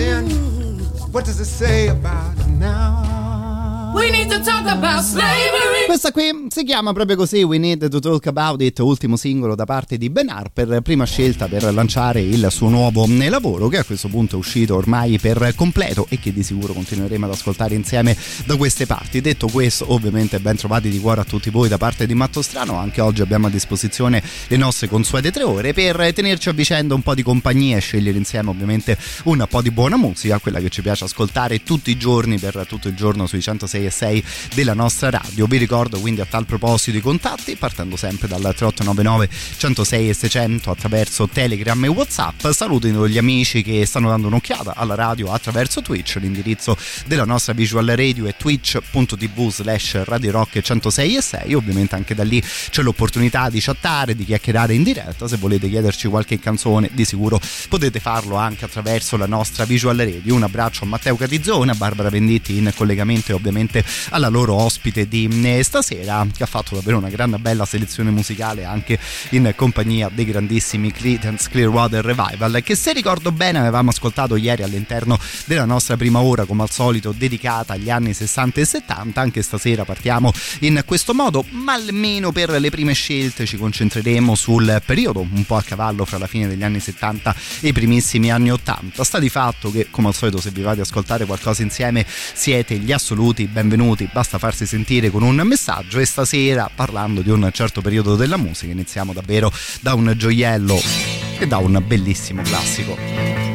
Then, what does it say about Questa qui si chiama proprio così We Need to Talk About It, ultimo singolo da parte di Ben Harper, prima scelta per lanciare il suo nuovo lavoro che a questo punto è uscito ormai per completo e che di sicuro continueremo ad ascoltare insieme da queste parti. Detto questo, ovviamente ben trovati di cuore a tutti voi da parte di Matto Strano, anche oggi abbiamo a disposizione le nostre consuete tre ore per tenerci a vicenda un po' di compagnia e scegliere insieme ovviamente un po' di buona musica, quella che ci piace ascoltare tutti i giorni per tutto il giorno sui 106 e 6 della nostra radio. Vi ricordo quindi a tal proposito i contatti partendo sempre dal 3899 106 e 600 attraverso Telegram e Whatsapp. Salutino gli amici che stanno dando un'occhiata alla radio attraverso Twitch. L'indirizzo della nostra visual radio è twitch.tv slash radio rock 106 e 6. Ovviamente anche da lì c'è l'opportunità di chattare, di chiacchierare in diretta. Se volete chiederci qualche canzone, di sicuro potete farlo anche attraverso la nostra visual radio. Un abbraccio a Matteo Catizzone, a Barbara Venditti in collegamento e ovviamente alla loro ospite di eh, stasera che ha fatto davvero una gran bella selezione musicale anche in compagnia dei grandissimi Creedence Clearwater Revival che se ricordo bene avevamo ascoltato ieri all'interno della nostra prima ora come al solito dedicata agli anni 60 e 70 anche stasera partiamo in questo modo ma almeno per le prime scelte ci concentreremo sul periodo un po' a cavallo fra la fine degli anni 70 e i primissimi anni 80 sta di fatto che come al solito se vi va di ascoltare qualcosa insieme siete gli assoluti benvenuti basta farsi sentire con un messaggio e stasera parlando di un certo periodo della musica iniziamo davvero da un gioiello e da un bellissimo classico.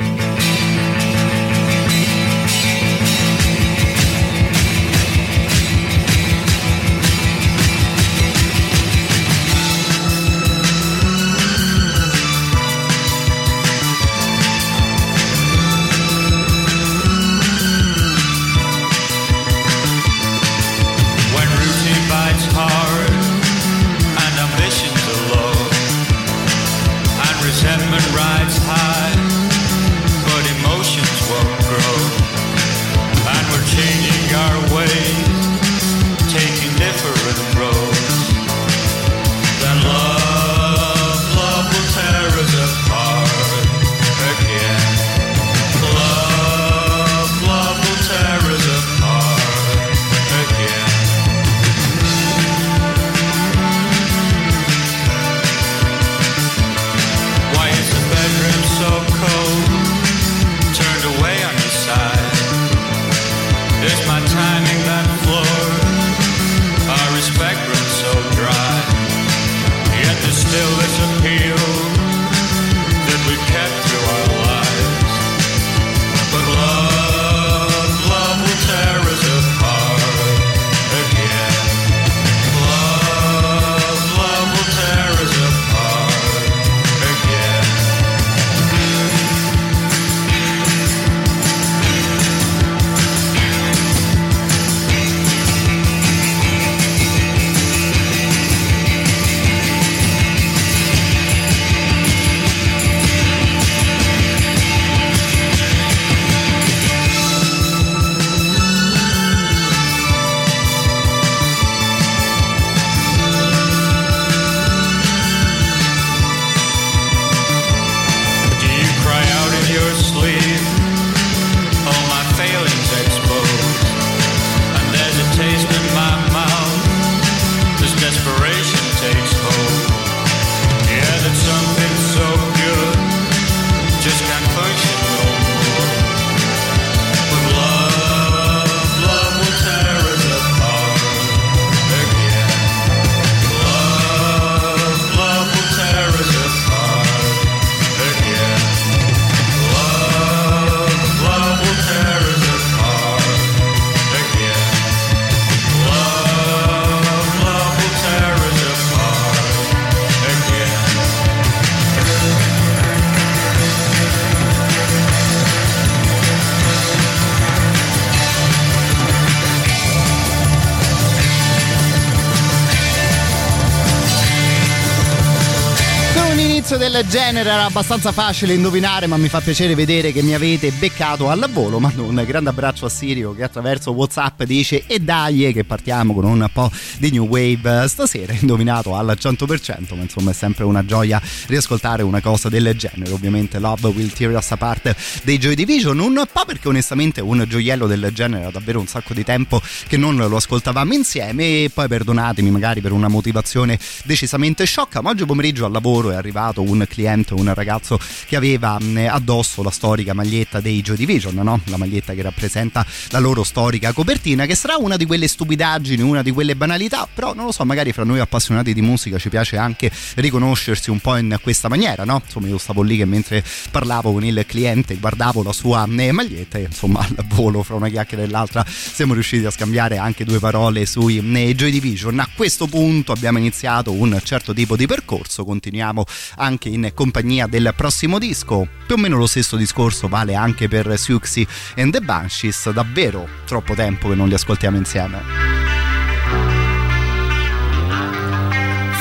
Del genere era abbastanza facile indovinare, ma mi fa piacere vedere che mi avete beccato al volo. Mando un grande abbraccio a Sirio che attraverso WhatsApp dice: E dai, che partiamo con un po' di new wave stasera. Indovinato al 100%, ma insomma è sempre una gioia riascoltare una cosa del genere. Ovviamente, Love Will Tear Us Apart dei Joy Division. Un po' perché onestamente un gioiello del genere era davvero un sacco di tempo che non lo ascoltavamo insieme. E poi perdonatemi magari per una motivazione decisamente sciocca, ma oggi pomeriggio al lavoro è arrivato un cliente, un ragazzo che aveva addosso la storica maglietta dei Joy Division, no? la maglietta che rappresenta la loro storica copertina, che sarà una di quelle stupidaggini, una di quelle banalità, però non lo so, magari fra noi appassionati di musica ci piace anche riconoscersi un po' in questa maniera, no? Insomma, io stavo lì che mentre parlavo con il cliente guardavo la sua maglietta e insomma al volo fra una chiacchiera e l'altra siamo riusciti a scambiare anche due parole sui Joy Division. A questo punto abbiamo iniziato un certo tipo di percorso, continuiamo anche in compagnia del prossimo disco. Più o meno lo stesso discorso vale anche per Siuxi and the Banshees, davvero troppo tempo che non li ascoltiamo insieme.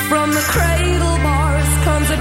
From the cradle bars comes a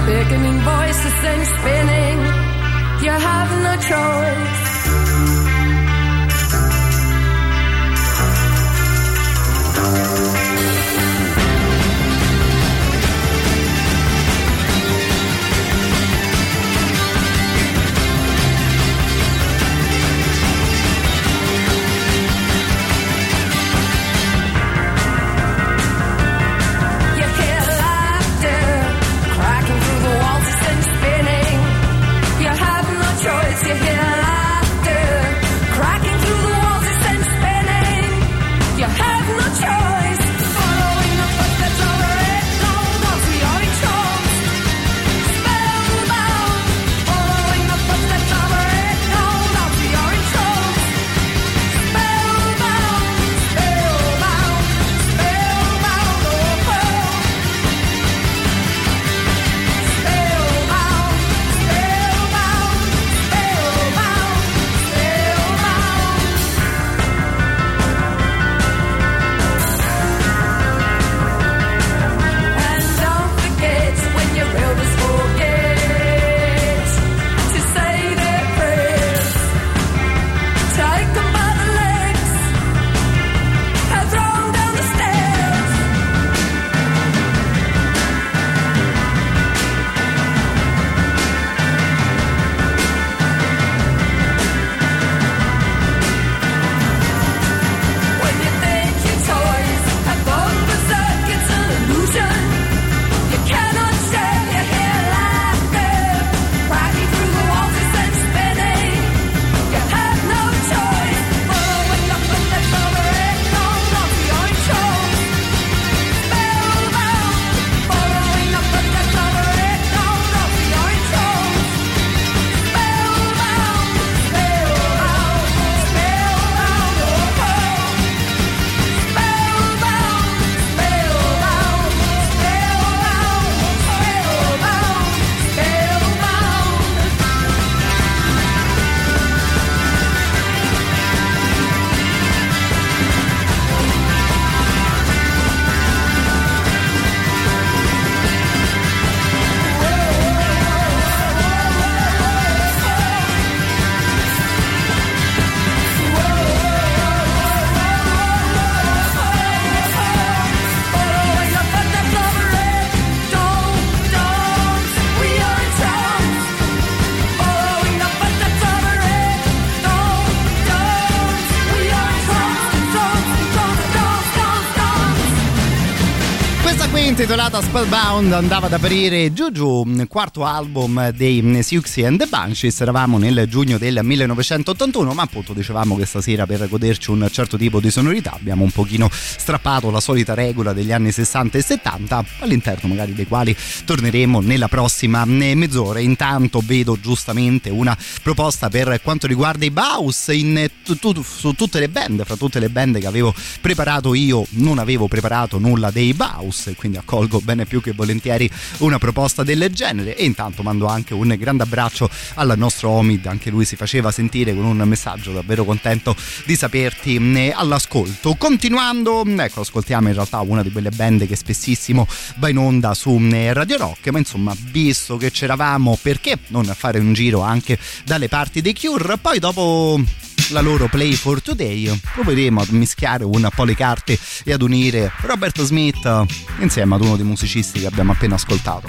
intitolata Spellbound andava ad aprire Juju, quarto album dei Siuxi and the Banshees. Eravamo nel giugno del 1981, ma appunto dicevamo che stasera per goderci un certo tipo di sonorità abbiamo un pochino strappato la solita regola degli anni 60 e 70, all'interno magari dei quali torneremo nella prossima mezz'ora. Intanto vedo giustamente una proposta per quanto riguarda i Baus in tu- su tutte le band, fra tutte le band che avevo preparato io non avevo preparato nulla dei Baus e quindi accolgo bene più che volentieri una proposta del genere e intanto mando anche un grande abbraccio al nostro Omid, anche lui si faceva sentire con un messaggio davvero contento di saperti eh, all'ascolto. Continuando, ecco, ascoltiamo in realtà una di quelle band che spessissimo va in onda su eh, Radio Rock, ma insomma, visto che c'eravamo, perché non fare un giro anche dalle parti dei Cure? Poi dopo la loro Play for Today proveremo a mischiare un po' le carte e ad unire Robert Smith insieme ad uno dei musicisti che abbiamo appena ascoltato.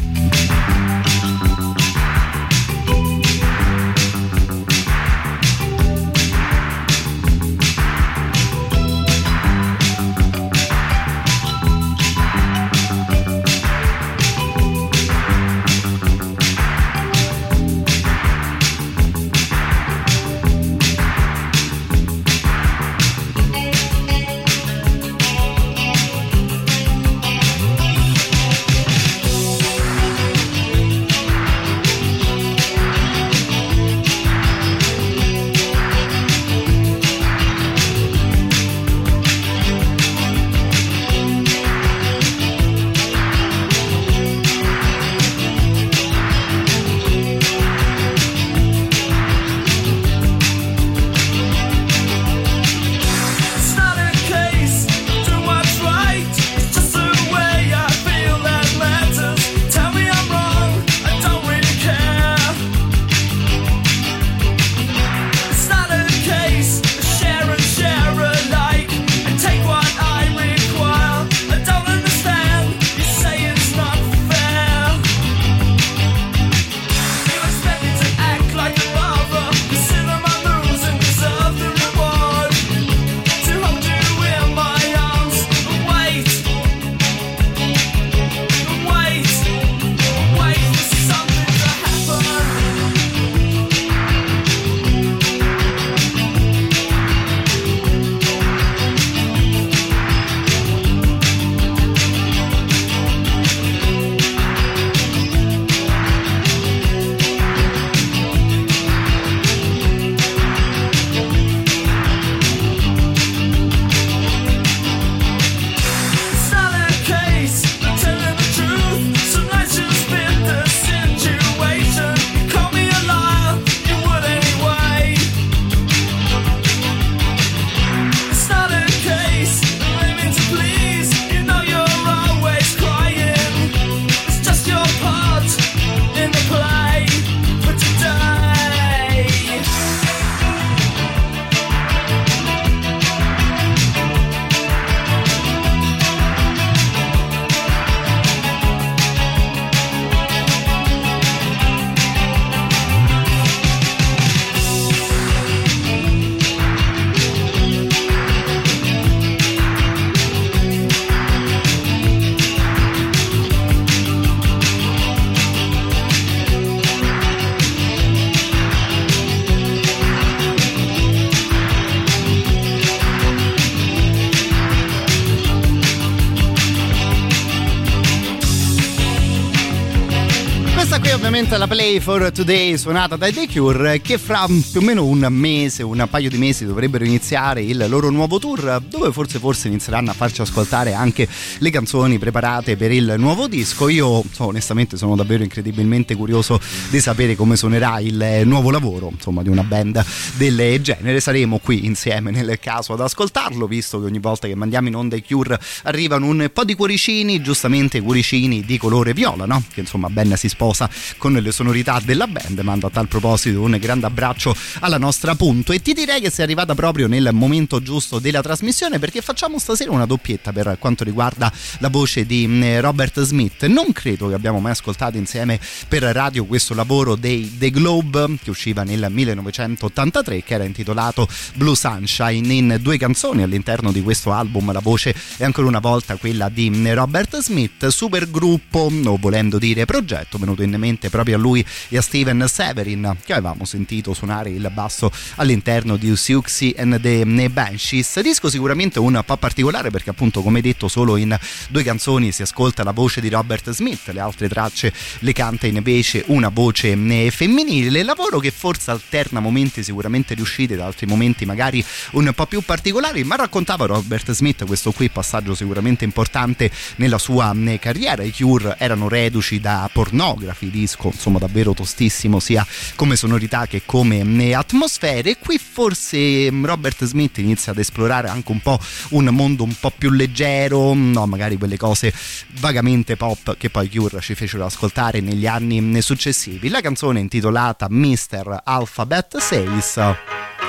For Today suonata dai The Cure che fra più o meno un mese, un paio di mesi dovrebbero iniziare il loro nuovo tour dove forse forse inizieranno a farci ascoltare anche le canzoni preparate per il nuovo disco. Io so, onestamente sono davvero incredibilmente curioso di sapere come suonerà il nuovo lavoro insomma di una band del genere. Saremo qui insieme nel caso ad ascoltarlo visto che ogni volta che mandiamo in onda i Cure arrivano un po' di cuoricini, giustamente cuoricini di colore viola, no? Che insomma ben si sposa con le sonorità della band. Mando a tal proposito un grande abbraccio alla nostra punto e ti direi che sei arrivata proprio nel momento giusto della trasmissione perché facciamo stasera una doppietta per quanto riguarda la voce di mm, Robert Smith. Non credo che abbiamo mai ascoltato insieme per radio questo lavoro dei The Globe che usciva nel 1983 che era intitolato Blue Sunshine in due canzoni all'interno di questo album la voce è ancora una volta quella di mm, Robert Smith supergruppo o volendo dire progetto venuto in mente proprio a lui e a Steven Severin che avevamo sentito suonare il basso all'interno di Siouxsie and the Banshees. Disco sicuramente un po' particolare perché appunto come detto solo in due canzoni si ascolta la voce di Robert Smith le altre tracce le canta invece una voce eh, femminile. Lavoro che forse alterna momenti sicuramente riusciti da altri momenti magari un po' più particolari ma raccontava Robert Smith questo qui passaggio sicuramente importante nella sua eh, carriera. I Cure erano reduci da pornografi disco insomma davvero tostissimo sia come sonorità che come eh, atmosfere. E qui forse Robert Smith inizia ad esplorare anche un po' un mondo un po' più leggero no magari quelle cose vagamente pop che poi Cure ci fecero ascoltare negli anni successivi. La canzone intitolata Mr. Alphabet 6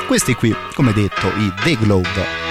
questi qui come detto i The Globe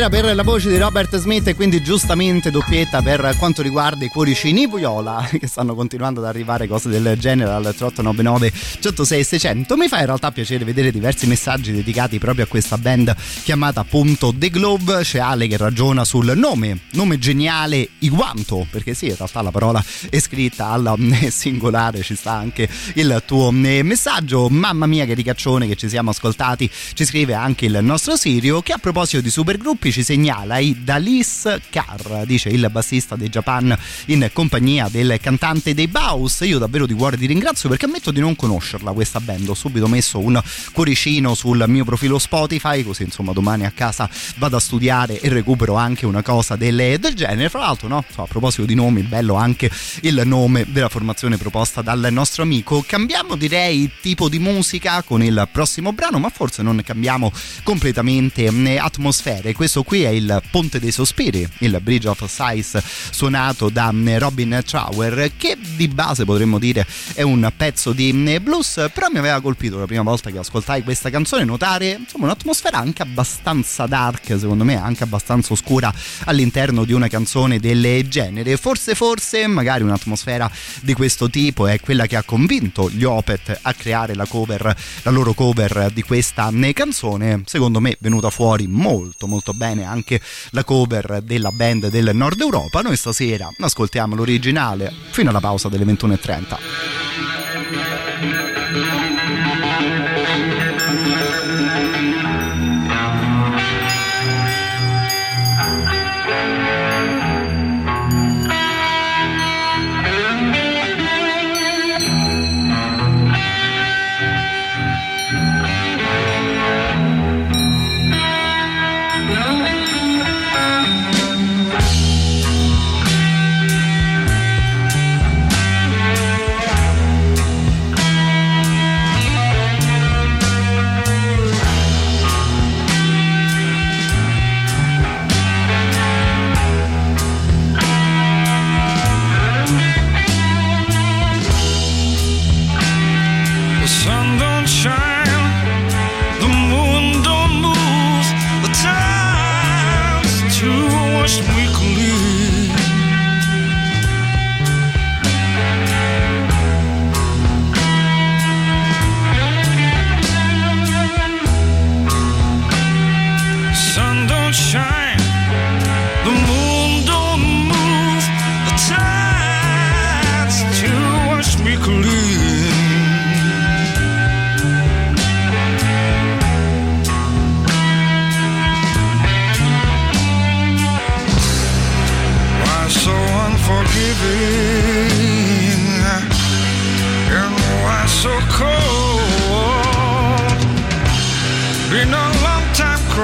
stasera per la voce di Robert Smith e quindi giustamente doppietta per quanto riguarda i cuoricini Viola che stanno continuando ad arrivare cose del genere al 3899 106 600 mi fa in realtà piacere vedere diversi messaggi dedicati proprio a questa band chiamata appunto The Globe. C'è Ale che ragiona sul nome nome geniale Iguanto perché sì in realtà la parola è scritta alla singolare ci sta anche il tuo messaggio. Mamma mia che ricaccione che ci siamo ascoltati. Ci scrive anche il nostro Sirio che a proposito di supergruppi ci segnala i Dalis Car dice il bassista dei Japan in compagnia del cantante dei Baus. Io davvero di cuore ti ringrazio perché ammetto di non conoscerla questa band. Ho subito messo un cuoricino sul mio profilo Spotify così insomma domani a casa vado a studiare e recupero anche una cosa del, del genere. Fra l'altro no a proposito di nomi bello anche il nome della formazione proposta dal nostro amico. Cambiamo direi tipo di musica con il prossimo brano ma forse non cambiamo completamente mh, atmosfere. Questo qui è il Ponte dei Sospiri il Bridge of Sighs suonato da mh, Robin Trower che di base potremmo dire è un pezzo di mh, blues però mi aveva colpito la prima volta che ascoltai questa canzone notare insomma un'atmosfera anche abbastanza dark secondo me anche abbastanza oscura all'interno di una canzone del genere. Forse forse magari un'atmosfera di questo tipo è quella che ha convinto gli Opet a creare la cover la loro cover di questa canzone. Secondo me venuta fuori molto molto bene anche la cover della band del nord Europa. Noi stasera ascoltiamo l'originale fino alla pausa delle 21.30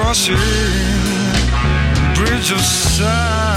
crossing bridge of sighs.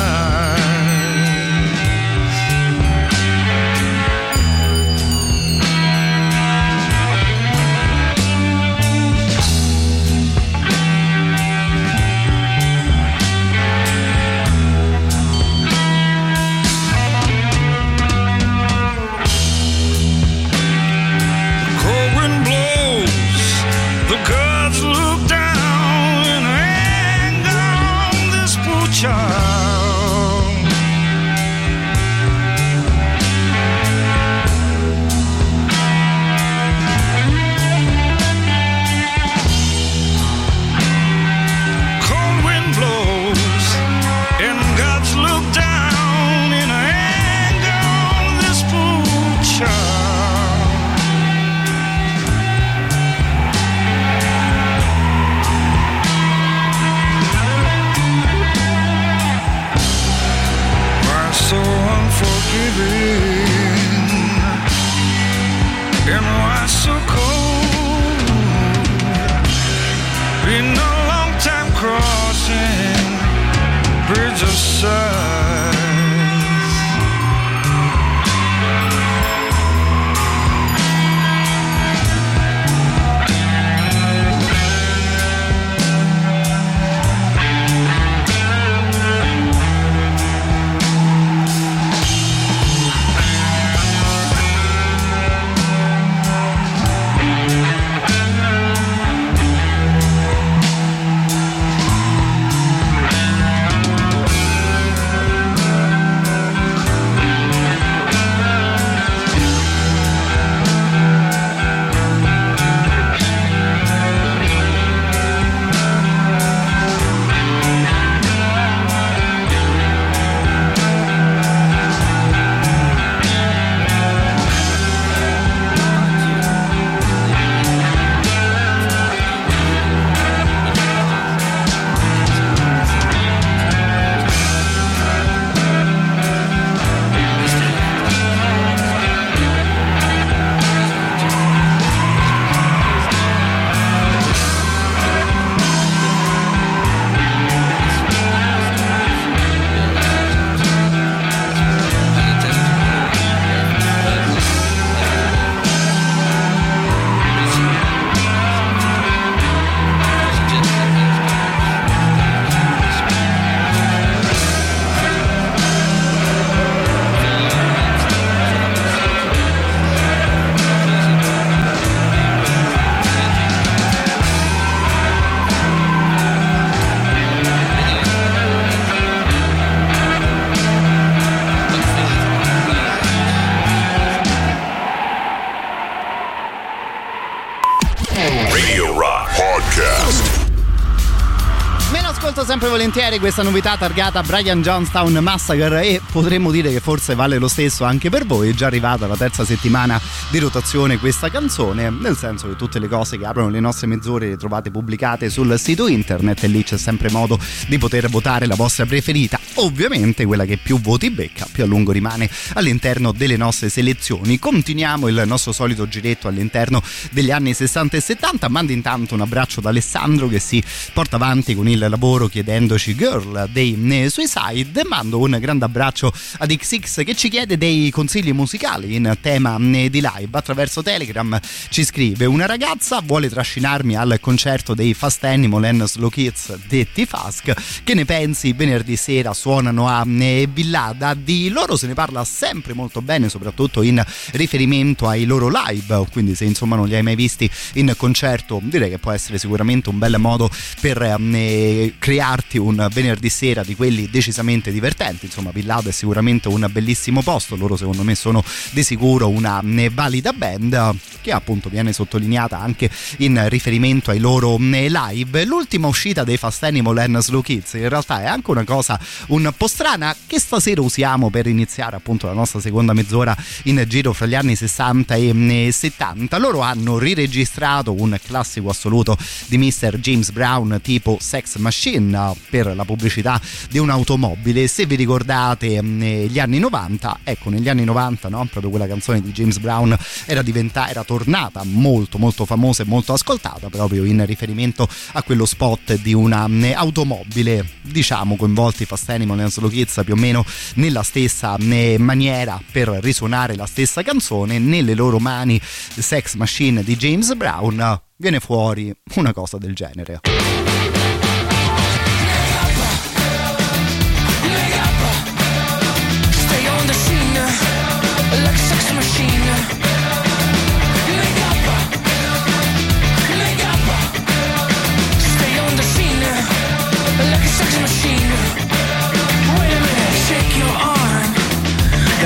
Volentieri questa novità targata Brian Johnstown Massacre e potremmo dire che forse vale lo stesso anche per voi, è già arrivata la terza settimana di rotazione questa canzone, nel senso che tutte le cose che aprono le nostre mezz'ore le trovate pubblicate sul sito internet e lì c'è sempre modo di poter votare la vostra preferita, ovviamente quella che più voti becca, più a lungo rimane all'interno delle nostre selezioni. Continuiamo il nostro solito giretto all'interno degli anni 60 e 70, mando intanto un abbraccio da Alessandro che si porta avanti con il lavoro chiedendoci Girl dei Suicide mando un grande abbraccio ad XX che ci chiede dei consigli musicali in tema di live. Attraverso Telegram ci scrive una ragazza vuole trascinarmi al concerto dei Fast Animal and Slow Kids detti Fask che ne pensi? Venerdì sera suonano a Villada di loro se ne parla sempre molto bene soprattutto in riferimento ai loro live quindi se insomma non li hai mai visti in concerto direi che può essere sicuramente un bel modo per eh, crearti un venerdì sera di quelli decisamente divertenti. Insomma, Villado è sicuramente un bellissimo posto. Loro, secondo me, sono di sicuro una valida band che appunto viene sottolineata anche in riferimento ai loro live. L'ultima uscita dei Fast Animal and Slow Kids in realtà è anche una cosa un po' strana che stasera usiamo per iniziare appunto la nostra seconda mezz'ora in giro fra gli anni 60 e 70. Loro hanno riregistrato un classico assoluto di Mr. James Brown tipo Sex Machine per la pubblicità di un'automobile. Se vi ricordate negli anni 90, ecco, negli anni 90, no? proprio quella canzone di James Brown era, diventata, era tornata molto molto famosa e molto ascoltata proprio in riferimento a quello spot di un'automobile, diciamo coinvolti Fast Animal Slow Kids più o meno nella stessa maniera per risuonare la stessa canzone, nelle loro mani Sex Machine di James Brown viene fuori una cosa del genere.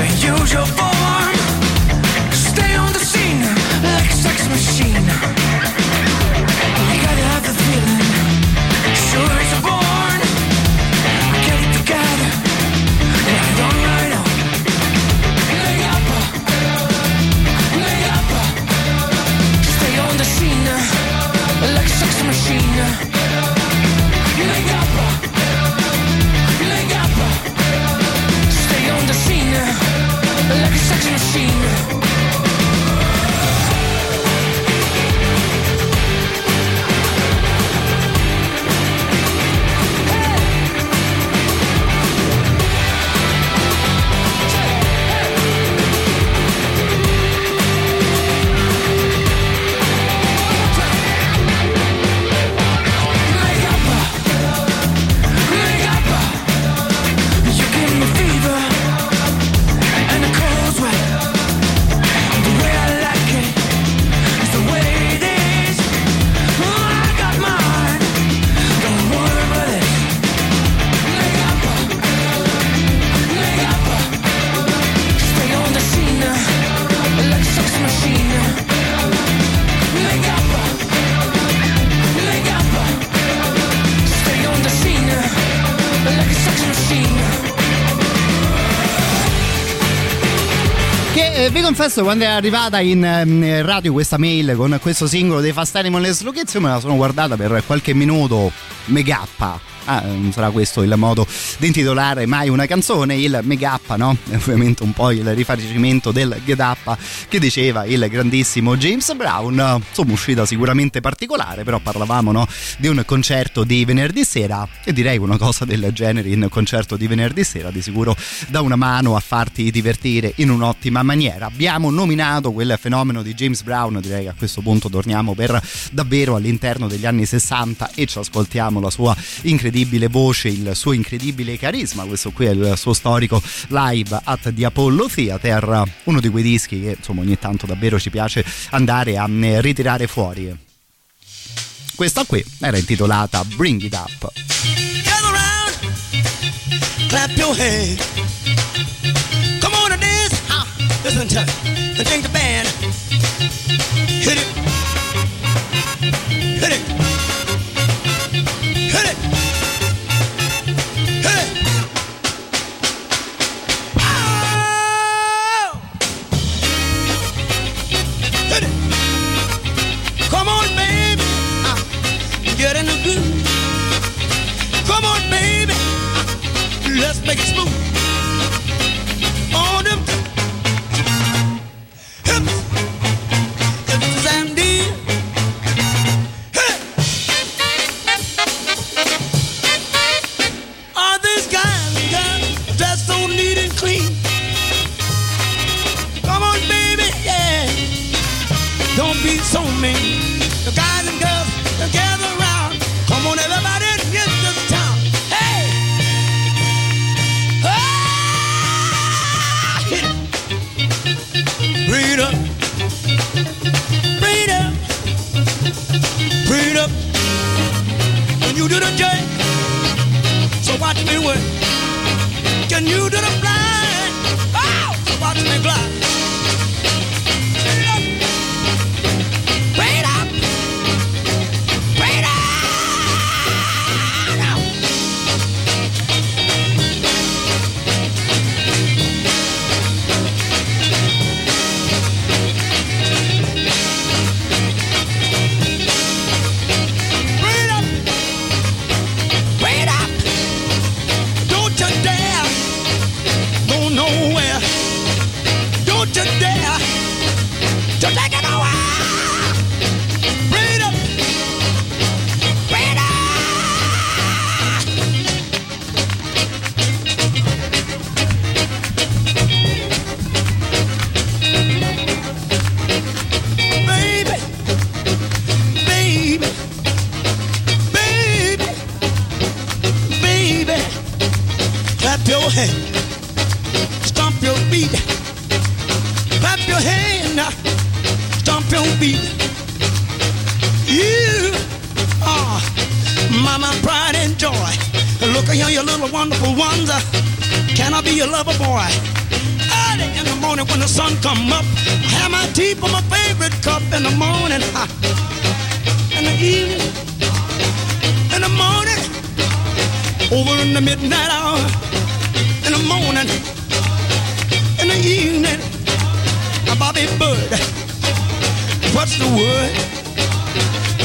the usual confesso quando è arrivata in ehm, radio questa mail con questo singolo dei Fast Animal e Slow Kids io me la sono guardata per qualche minuto megappa Ah, sarà questo il modo di intitolare mai una canzone, il Megappa, no? Ovviamente un po' il rifacimento del Get che diceva il grandissimo James Brown. Insomma, uscita sicuramente particolare, però parlavamo no? di un concerto di venerdì sera e direi una cosa del genere in concerto di venerdì sera di sicuro dà una mano a farti divertire in un'ottima maniera. Abbiamo nominato quel fenomeno di James Brown, direi che a questo punto torniamo per davvero all'interno degli anni 60 e ci ascoltiamo la sua incredibile voce, il suo incredibile carisma. Questo qui è il suo storico live at the Apollo Theater, uno di quei dischi che insomma ogni tanto davvero ci piace andare a eh, ritirare fuori. Questa qui era intitolata Bring It Up. Gather round, clap your hands. Come on and dance. Ah, listen to it. The band. Hit it. make Can you do the fly? Your stomp your feet, clap your hands, now, stomp your feet. You are mama, pride and joy. Look at here, you little wonderful ones. Can I be your lover boy? Early in the morning when the sun come up, I have my tea from my favorite cup in the morning. ha. In the evening, in the morning, over in the midnight hour, the morning, in the evening, Bobby Bird. What's the word?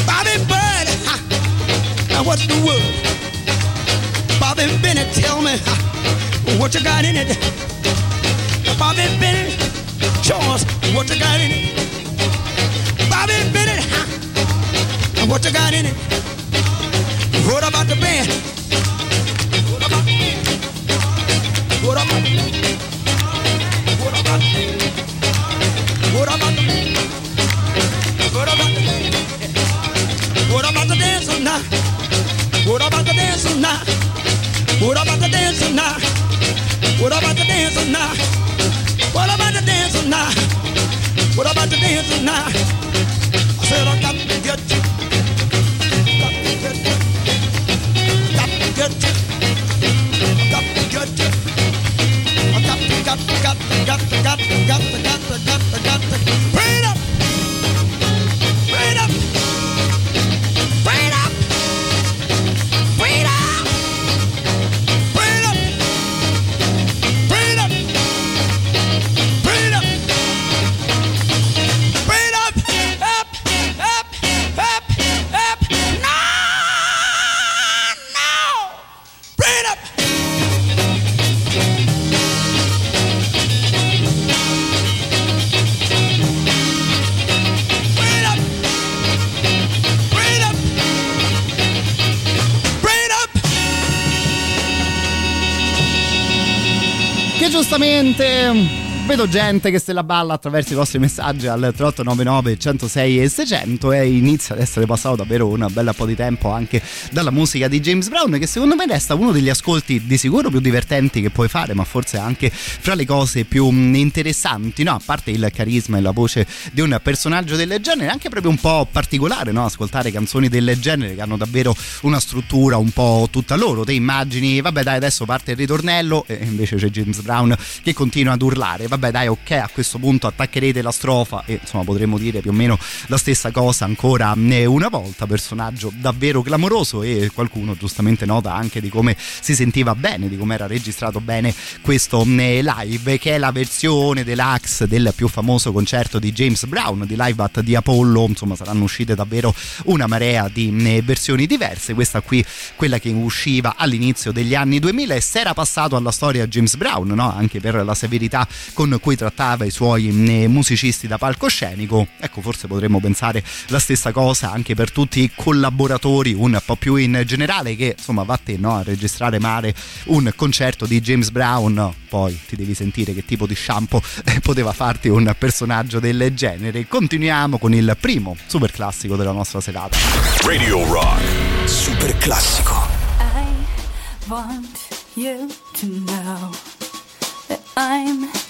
Bobby Bird. Now what's the word? Bobby Bennett, tell me ha, what you got in it. Bobby Bennett, us what you got in it. Bobby Bennett, ha, what you got in it. What about the band? dance tonight? What about the dance tonight? What about the dance tonight? I said I got to. Got to get you. Got to get you. Got to get you. I got to, got to, got to, got to, got to, got to, got to. Vedo gente che se la balla attraverso i vostri messaggi al 3899 106 e 600 e inizia ad essere passato davvero un bel po' di tempo anche dalla musica di James Brown che secondo me resta uno degli ascolti di sicuro più divertenti che puoi fare ma forse anche fra le cose più mh, interessanti no? a parte il carisma e la voce di un personaggio del genere anche proprio un po' particolare no? ascoltare canzoni del genere che hanno davvero una struttura un po' tutta loro te immagini vabbè dai adesso parte il ritornello e invece c'è James Brown che continua ad urlare vabbè vabbè dai ok a questo punto attaccherete la strofa e insomma potremmo dire più o meno la stessa cosa ancora eh, una volta, personaggio davvero clamoroso e qualcuno giustamente nota anche di come si sentiva bene, di come era registrato bene questo eh, live che è la versione deluxe del più famoso concerto di James Brown di Live at di Apollo, insomma saranno uscite davvero una marea di eh, versioni diverse, questa qui quella che usciva all'inizio degli anni 2000 e si era passato alla storia James Brown, no? anche per la severità con cui trattava i suoi eh, musicisti da palcoscenico, ecco forse potremmo pensare la stessa cosa anche per tutti i collaboratori un po' più in generale che insomma va a te no? a registrare male un concerto di James Brown, poi ti devi sentire che tipo di shampoo eh, poteva farti un personaggio del genere. Continuiamo con il primo super classico della nostra serata. Radio Rock. Super classico. I want you to know that I'm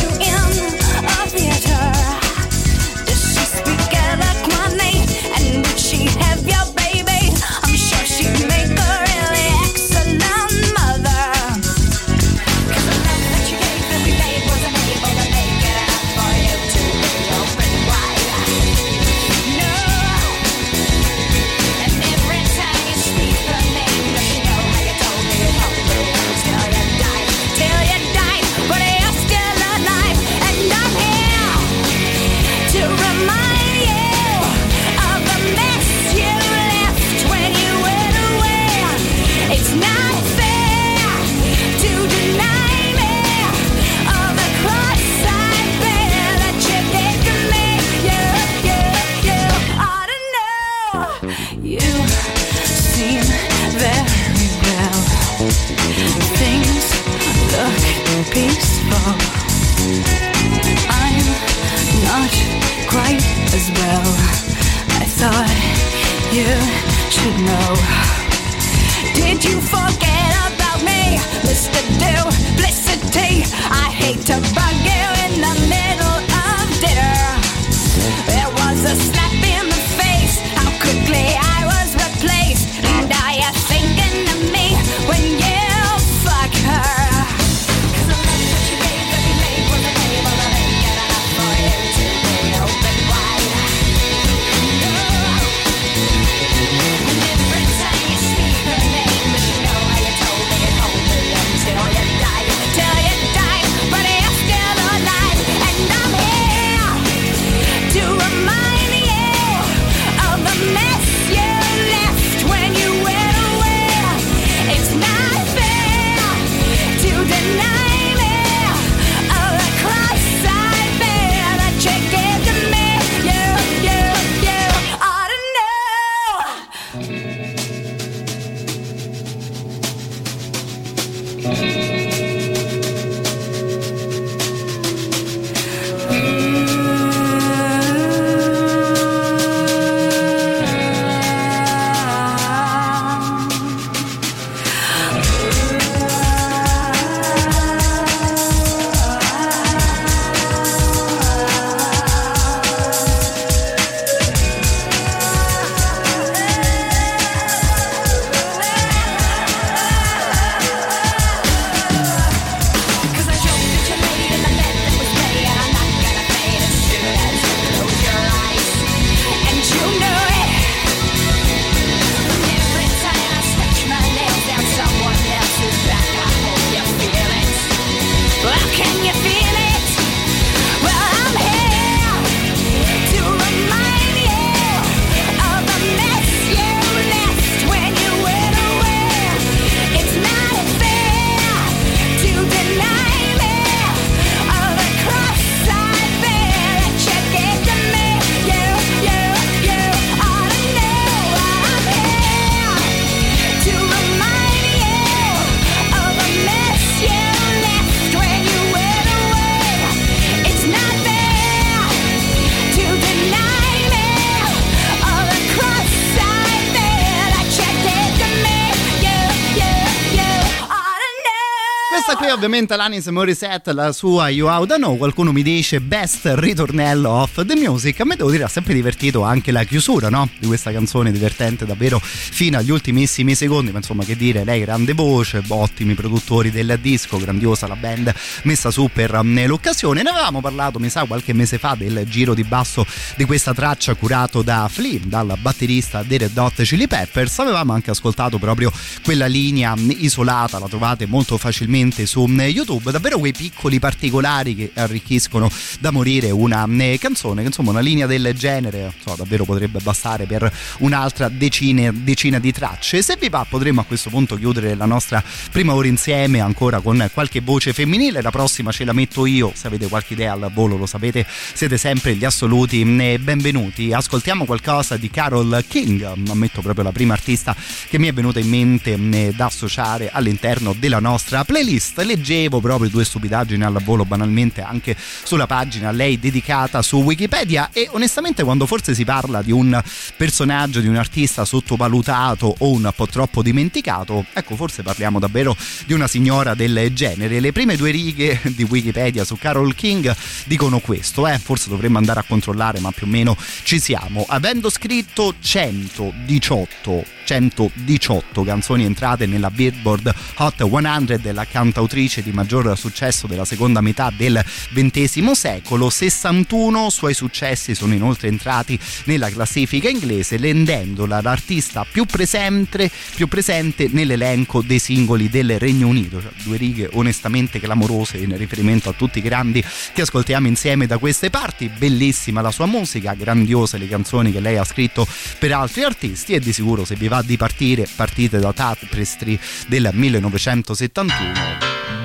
ovviamente Alanis Morissette, la sua You Out I Know, qualcuno mi dice best ritornello of the music, a me devo dire ha sempre divertito anche la chiusura no? di questa canzone divertente davvero fino agli ultimissimi secondi, ma insomma che dire, lei grande voce, ottimi produttori del disco, grandiosa la band messa su per um, l'occasione, ne avevamo parlato mi sa qualche mese fa del giro di basso di questa traccia curato da Flea, dal batterista dei Red Hot Chili Peppers, avevamo anche ascoltato proprio quella linea isolata, la trovate molto facilmente su um, YouTube, davvero quei piccoli particolari che arricchiscono da morire una um, canzone, insomma una linea del genere, so, davvero potrebbe bastare per un'altra decina, decina di tracce. Se vi va potremmo a questo punto chiudere la nostra prima ora insieme ancora con qualche voce femminile, la prossima ce la metto io, se avete qualche idea al volo lo sapete, siete sempre gli assoluti benvenuti. Ascoltiamo qualcosa di Carol King, ammetto proprio la prima artista che mi è venuta in mente da associare all'interno della nostra playlist. Leggevo proprio due stupidaggini al volo banalmente anche sulla pagina lei dedicata su Wikipedia e onestamente quando forse si parla di un personaggio, di un artista sottovalutato o un po' troppo dimenticato, ecco forse parliamo davvero di una signora del genere. Le prime due righe di Wikipedia su Carol King dicono questo, eh? forse dovremmo andare a controllare ma più o meno ci siamo. Avendo scritto 118 118 canzoni entrate nella Billboard Hot 100 la cantautrice di maggior successo della seconda metà del XX secolo. 61 suoi successi sono inoltre entrati nella classifica inglese rendendola l'artista più presente, più presente nell'elenco dei singoli del Regno Unito. Cioè, due righe onestamente clamorose in riferimento a tutti i grandi che ascoltiamo insieme da queste parti. Bellissima la sua musica grandiose le canzoni che lei ha scritto per altri artisti e di sicuro se vi va di partire, partite da Tapestry del 1971.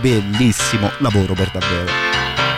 Bellissimo lavoro per davvero.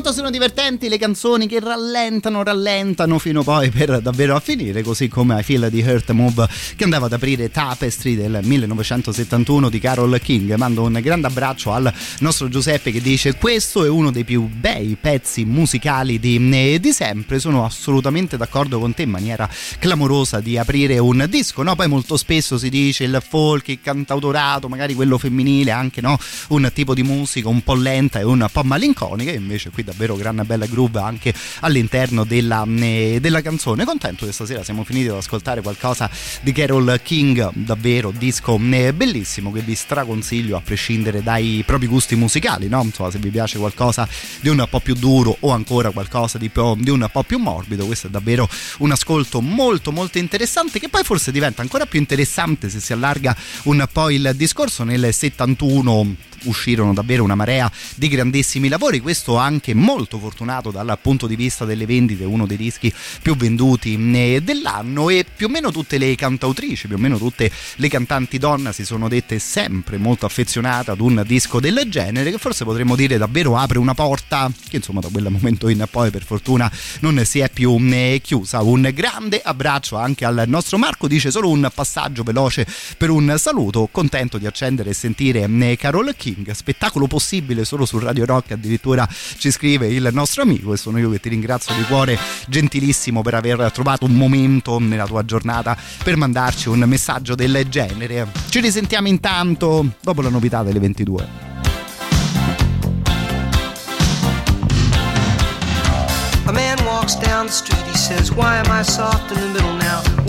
Quanto sono divertenti le canzoni che rallentano, rallentano fino poi per davvero a finire, così come I Feel the Hurt Move che andava ad aprire Tapestry del 1971 di Carol King. Mando un grande abbraccio al nostro Giuseppe che dice questo è uno dei più bei pezzi musicali di, di sempre. Sono assolutamente d'accordo con te in maniera clamorosa di aprire un disco. No? Poi molto spesso si dice il folk, il cantautorato, magari quello femminile, anche no? un tipo di musica un po' lenta e un po' malinconica, invece qui davvero gran bella groove anche all'interno della, eh, della canzone. Contento che stasera siamo finiti ad ascoltare qualcosa di Carol King, davvero disco eh, bellissimo che vi straconsiglio a prescindere dai propri gusti musicali, no? Insomma, se vi piace qualcosa di un po' più duro o ancora qualcosa di, più, di un po' più morbido, questo è davvero un ascolto molto molto interessante che poi forse diventa ancora più interessante se si allarga un po' il discorso nel 71 uscirono davvero una marea di grandissimi lavori, questo anche molto fortunato dal punto di vista delle vendite, uno dei dischi più venduti eh, dell'anno e più o meno tutte le cantautrici, più o meno tutte le cantanti donna si sono dette sempre molto affezionate ad un disco del genere che forse potremmo dire davvero apre una porta che insomma da quel momento in poi per fortuna non si è più eh, chiusa. Un grande abbraccio anche al nostro Marco, dice solo un passaggio veloce per un saluto, contento di accendere e sentire eh, Carol King King, spettacolo possibile solo su Radio Rock, addirittura ci scrive il nostro amico e sono io che ti ringrazio di cuore, gentilissimo per aver trovato un momento nella tua giornata per mandarci un messaggio del genere. Ci risentiamo intanto dopo la novità delle 22. A man walks down the street, he says, Why am I soft in the middle now?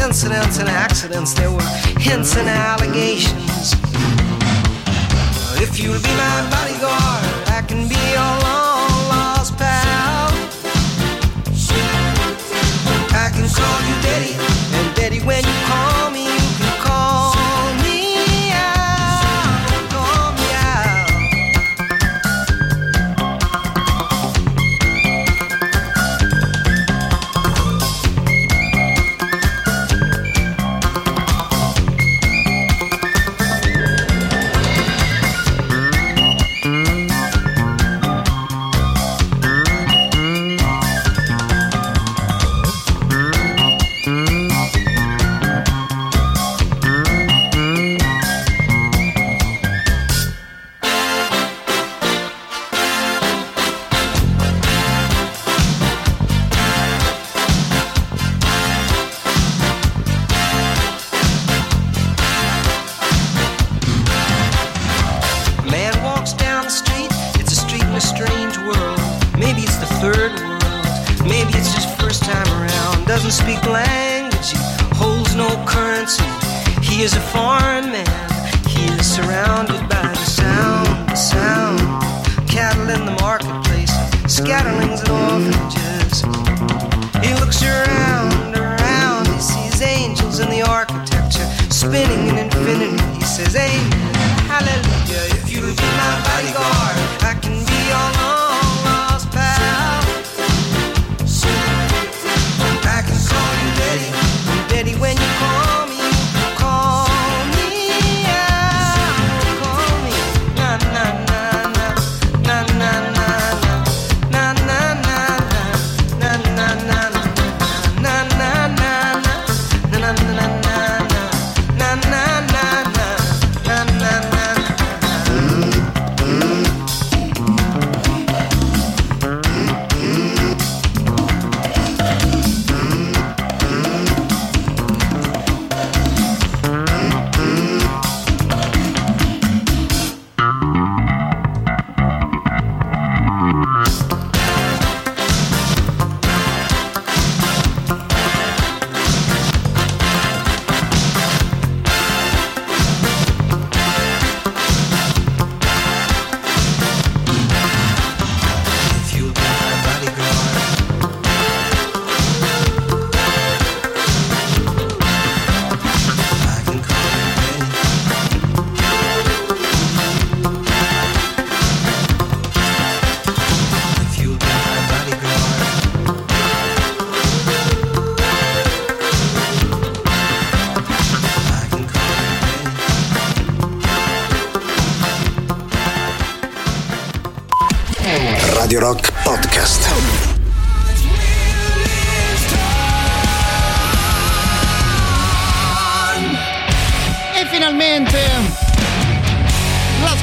incidents and accidents, there were hints and allegations. If you'll be my bodyguard, I can be your is a foreign Radio Rock Podcast.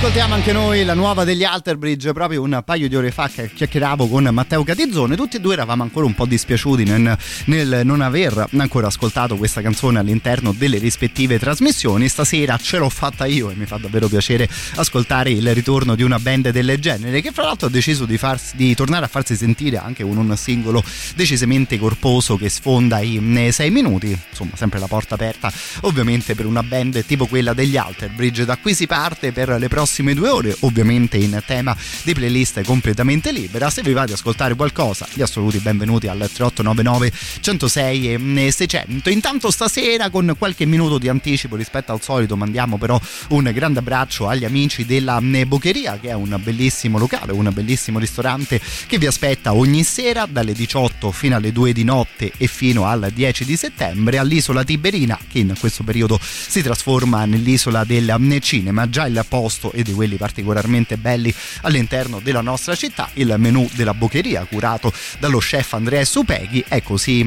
L'ascoltiamo anche noi, la nuova degli Alterbridge, proprio un paio di ore fa che chiacchieravo con Matteo Catizzone, tutti e due eravamo ancora un po' dispiaciuti nel, nel non aver ancora ascoltato questa canzone all'interno delle rispettive trasmissioni, stasera ce l'ho fatta io e mi fa davvero piacere ascoltare il ritorno di una band del genere che fra l'altro ha deciso di, farsi, di tornare a farsi sentire anche con un singolo decisamente corposo che sfonda i sei minuti, insomma sempre la porta aperta ovviamente per una band tipo quella degli Alterbridge, da qui si parte per le prossime due ore, ovviamente in tema di playlist completamente libera. Se vi va di ascoltare qualcosa, gli assoluti benvenuti al 3899 106 e 600. Intanto stasera con qualche minuto di anticipo rispetto al solito mandiamo però un grande abbraccio agli amici della Bocheria che è un bellissimo locale, un bellissimo ristorante che vi aspetta ogni sera dalle 18 fino alle 2 di notte e fino al 10 di settembre all'isola Tiberina che in questo periodo si trasforma nell'isola del cinema, già il posto e di quelli particolarmente belli all'interno della nostra città, il menù della Bocheria curato dallo chef Andrea Supeghi, ecco si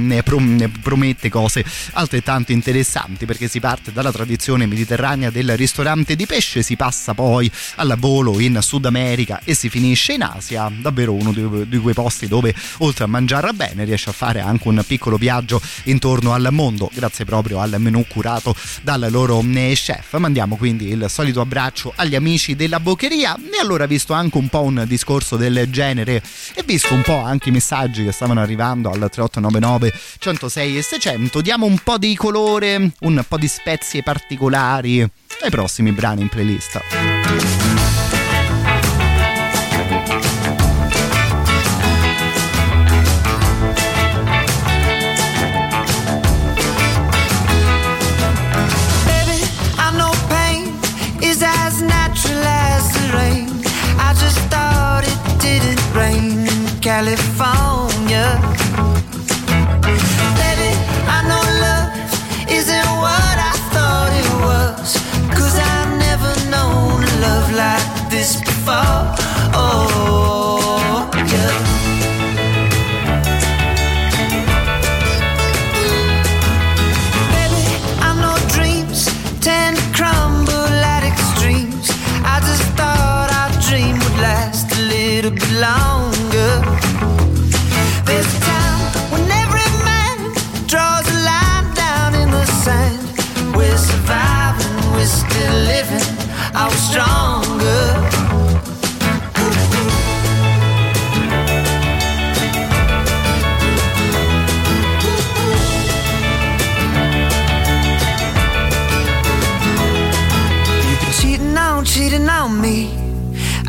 promette cose altrettanto interessanti perché si parte dalla tradizione mediterranea del ristorante di pesce, si passa poi al volo in Sud America e si finisce in Asia, davvero uno di quei posti dove oltre a mangiare bene riesce a fare anche un piccolo viaggio intorno al mondo grazie proprio al menù curato dal loro chef. Mandiamo quindi il solito abbraccio agli amici amici della Boccheria. E allora visto anche un po' un discorso del genere e visto un po' anche i messaggi che stavano arrivando al 3899 106 e 600 diamo un po' di colore un po' di spezie particolari ai prossimi brani in playlist California.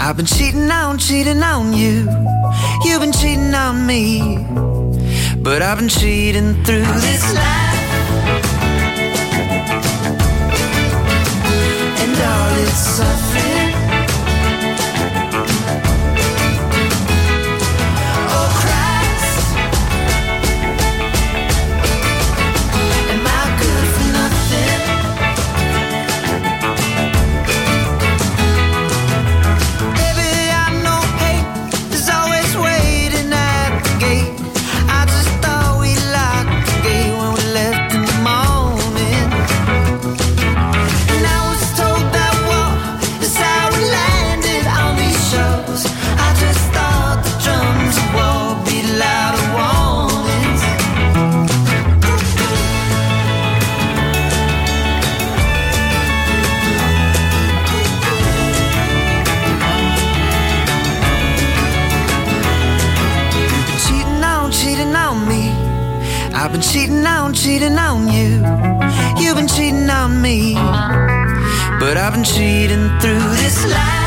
I've been cheating on, cheating on you. You've been cheating on me. But I've been cheating through this life. And all its suffering. Cheating on, cheating on you. You've been cheating on me. But I've been cheating through this life.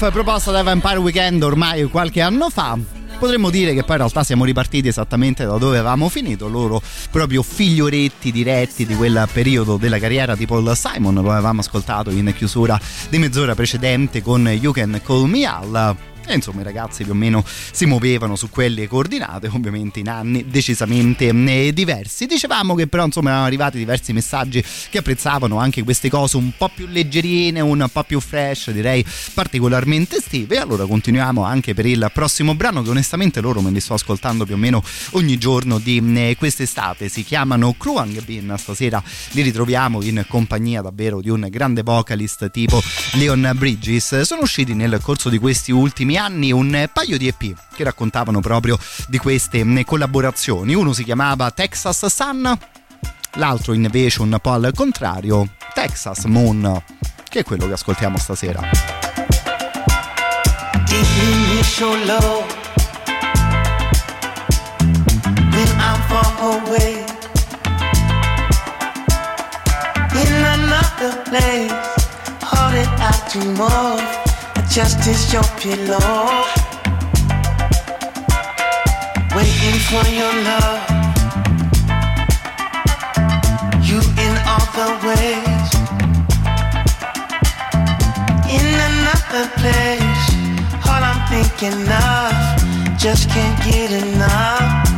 Life proposta da Vampire Weekend ormai qualche anno fa. Potremmo dire che poi in realtà siamo ripartiti esattamente da dove avevamo finito, loro proprio figlioretti diretti di quel periodo della carriera di Paul Simon, lo avevamo ascoltato in chiusura di mezz'ora precedente con You Can Call Me Al. E insomma i ragazzi più o meno si muovevano su quelle coordinate, ovviamente in anni decisamente eh, diversi. Dicevamo che però insomma erano arrivati diversi messaggi che apprezzavano anche queste cose un po' più leggerine, un po' più fresh, direi particolarmente estive. Allora continuiamo anche per il prossimo brano che onestamente loro me li sto ascoltando più o meno ogni giorno di eh, quest'estate. Si chiamano Kruang Bin, stasera li ritroviamo in compagnia davvero di un grande vocalist tipo Leon Bridges. Sono usciti nel corso di questi ultimi anni un paio di EP che raccontavano proprio di queste mh, collaborazioni. Uno si chiamava Texas Sun, l'altro invece un po' al contrario, Texas Moon, che è quello che ascoltiamo stasera. In another. Just as your pillow, waiting for your love. You in all the ways, in another place. All I'm thinking of, just can't get enough.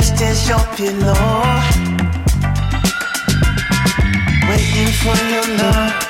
Just as your pillow, waiting for your love.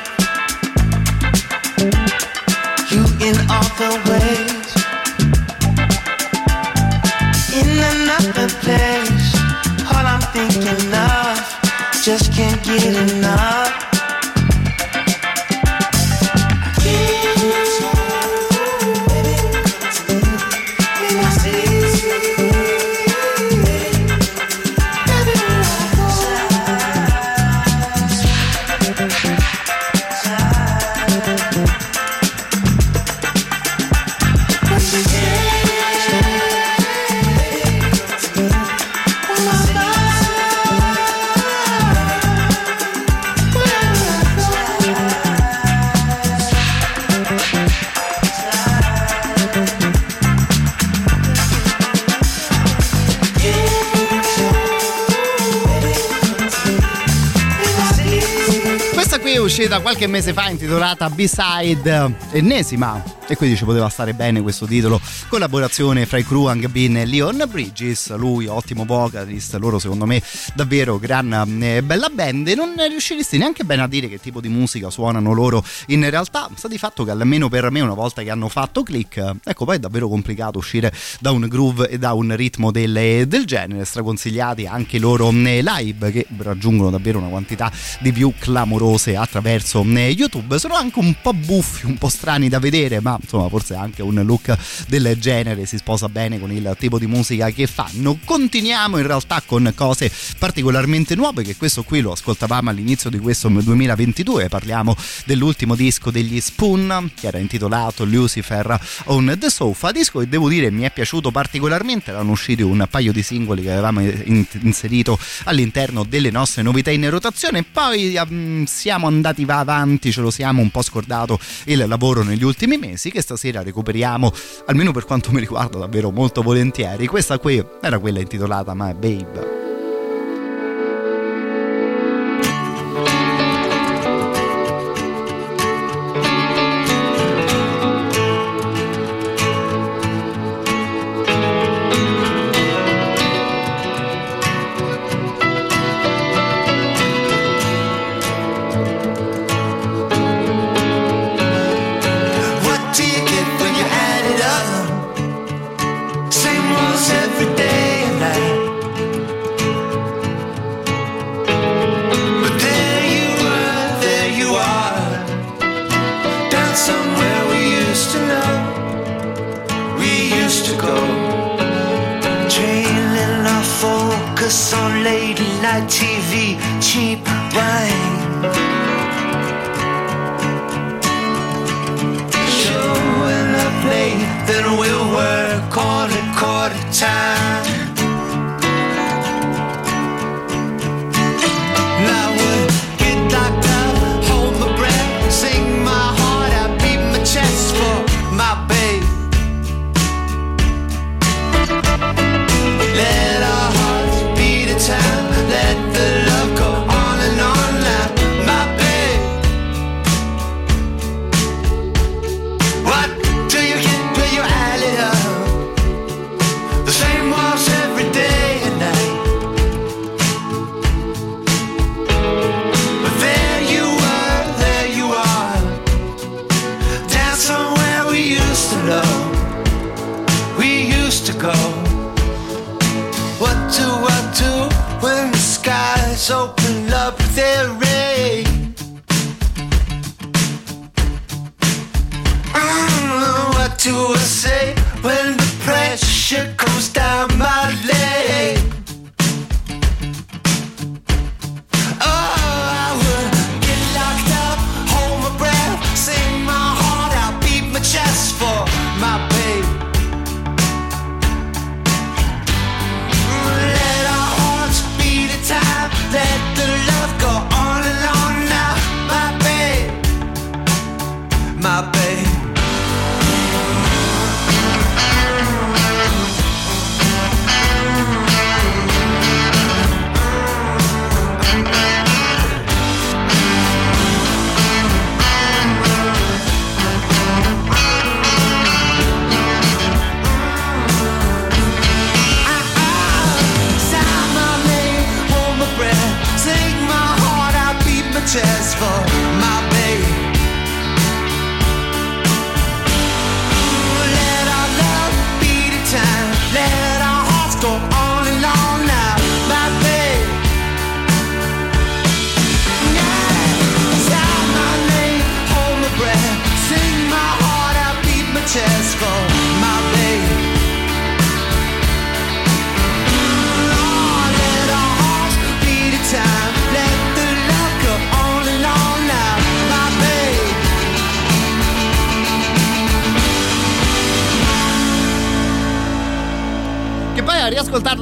Qualche mese fa intitolata B-Side, ennesima e quindi ci poteva stare bene questo titolo. Collaborazione fra i crew Hang Bin e Leon Bridges lui ottimo vocalist loro secondo me davvero gran eh, bella band e non riusciresti neanche bene a dire che tipo di musica suonano loro in realtà. Sta di fatto che almeno per me una volta che hanno fatto click ecco poi è davvero complicato uscire da un groove e da un ritmo del, del genere. Straconsigliati anche loro eh, live che raggiungono davvero una quantità di view clamorose attraverso eh, YouTube. Sono anche un po' buffi un po' strani da vedere ma insomma forse anche un look del genere. Si sposa bene con il tipo di musica che fanno. Continuiamo in realtà con cose particolarmente nuove che questo qui lo ascoltavamo all'inizio di questo 2022, parliamo dell'ultimo disco degli Spoon che era intitolato Lucifer on the Sofa, disco che devo dire mi è piaciuto particolarmente, erano usciti un paio di singoli che avevamo inserito all'interno delle nostre novità in rotazione poi um, siamo andati va avanti, ce lo siamo un po' scordato il lavoro negli ultimi mesi che stasera recuperiamo, almeno per quanto mi riguarda, davvero molto volentieri. Questa qui era quella intitolata My Babe.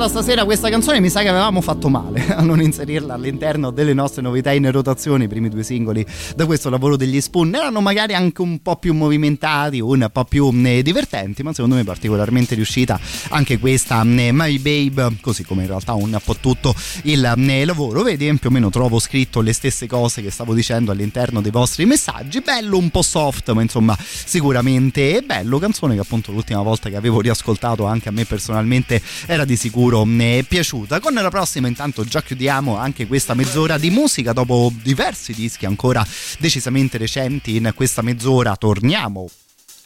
Riascoltarla stasera questa canzone mi sa che avevamo fatto male a non inserirla all'interno delle nostre novità in rotazione. I primi due singoli da questo lavoro degli Spoon erano magari anche un po' più movimentati, un po' più divertenti, ma secondo me particolarmente riuscita anche questa My Babe, così come in realtà un po' tutto il lavoro. Vedi, più o meno trovo scritto le stesse cose che stavo dicendo all'interno dei vostri messaggi. Bello, un po' soft, ma insomma sicuramente bello. Canzone che appunto l'ultima volta che avevo riascoltato anche a me personalmente era di sicuro eh, piaciuta. Con la prossima intanto già chiudiamo anche questa mezz'ora di musica dopo diversi dischi ancora decisamente recenti. In questa mezz'ora torniamo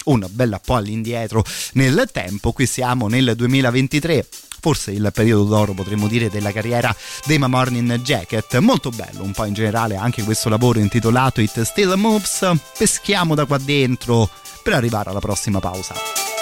una bella po' all'indietro nel tempo, qui siamo nel 2023 forse il periodo d'oro potremmo dire della carriera dei Ma Morning Jacket. Molto bello un po' in generale anche questo lavoro intitolato It Still Moves. Peschiamo da qua dentro per arrivare alla prossima pausa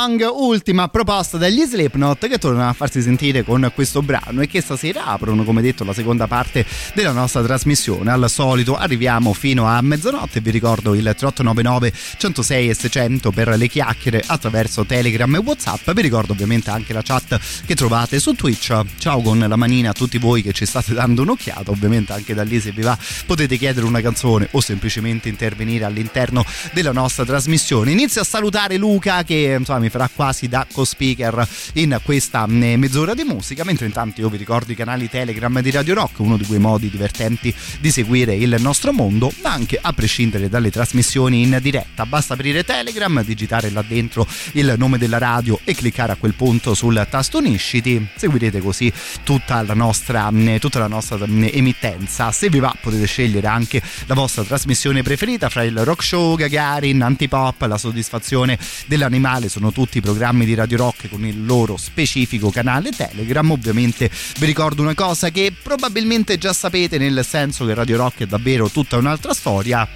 Song, ultima proposta dagli Slipknot che tornano a farsi sentire con questo brano e che stasera aprono, come detto, la seconda parte della nostra trasmissione. Al solito arriviamo fino a mezzanotte, vi ricordo il 3899 106 e 600 per le chiacchiere attraverso Telegram e Whatsapp. Vi ricordo ovviamente anche la chat che trovate su Twitch. Ciao con la manina a tutti voi che ci state dando un'occhiata, ovviamente anche da lì se vi va potete chiedere una canzone o semplicemente intervenire all'interno della nostra trasmissione. Inizio a salutare Luca che insomma, mi farà quasi da co-speaker in questa mm, mezz'ora di musica, mentre intanto io vi ricordo i canali Telegram di Radio Rock, uno di quei modi divertenti di seguire il nostro mondo, ma anche a prescindere dalle trasmissioni in diretta. Basta aprire Telegram, digitare là dentro il nome della radio e cliccare a quel punto sul tasto unisciti. Seguirete così tutta la nostra, mm, tutta la nostra mm, emittenza. Se vi va potete scegliere anche la vostra trasmissione preferita fra il rock show, Gagarin, Antipop, la soddisfazione dell'animale sono tutti programmi di Radio Rock con il loro specifico canale Telegram. Ovviamente vi ricordo una cosa che probabilmente già sapete, nel senso che Radio Rock è davvero tutta un'altra storia,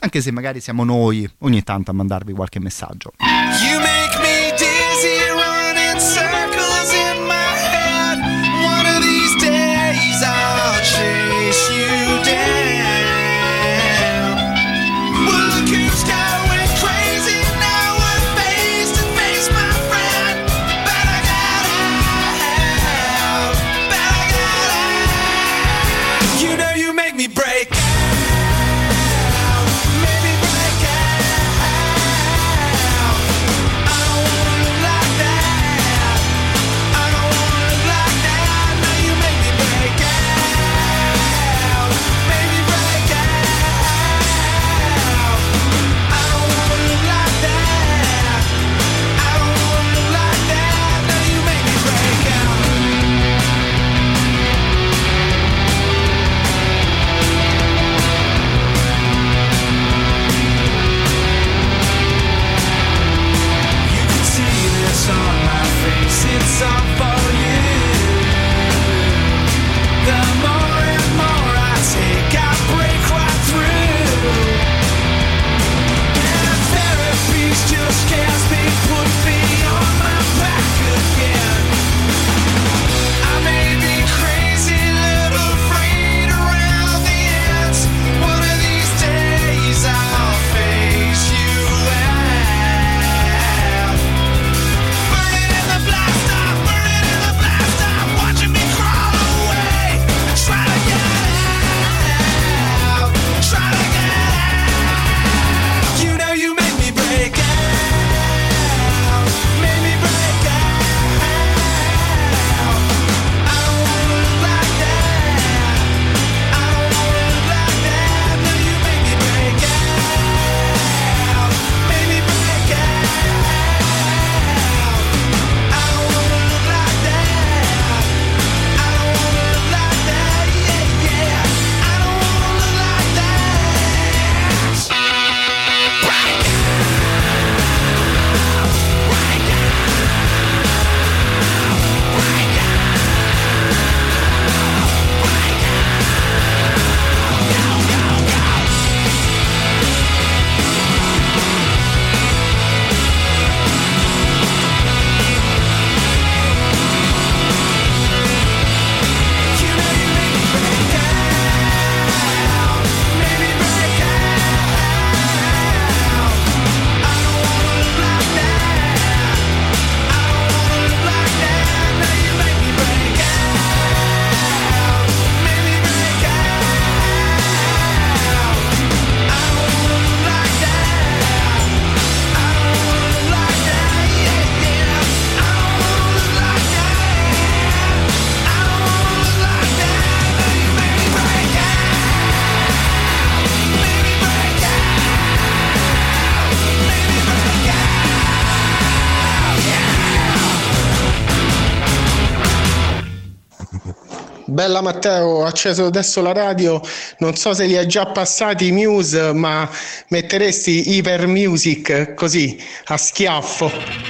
anche se magari siamo noi ogni tanto a mandarvi qualche messaggio. Bella Matteo, ho acceso adesso la radio, non so se li ha già passati i Muse, ma metteresti Hyper Music così, a schiaffo.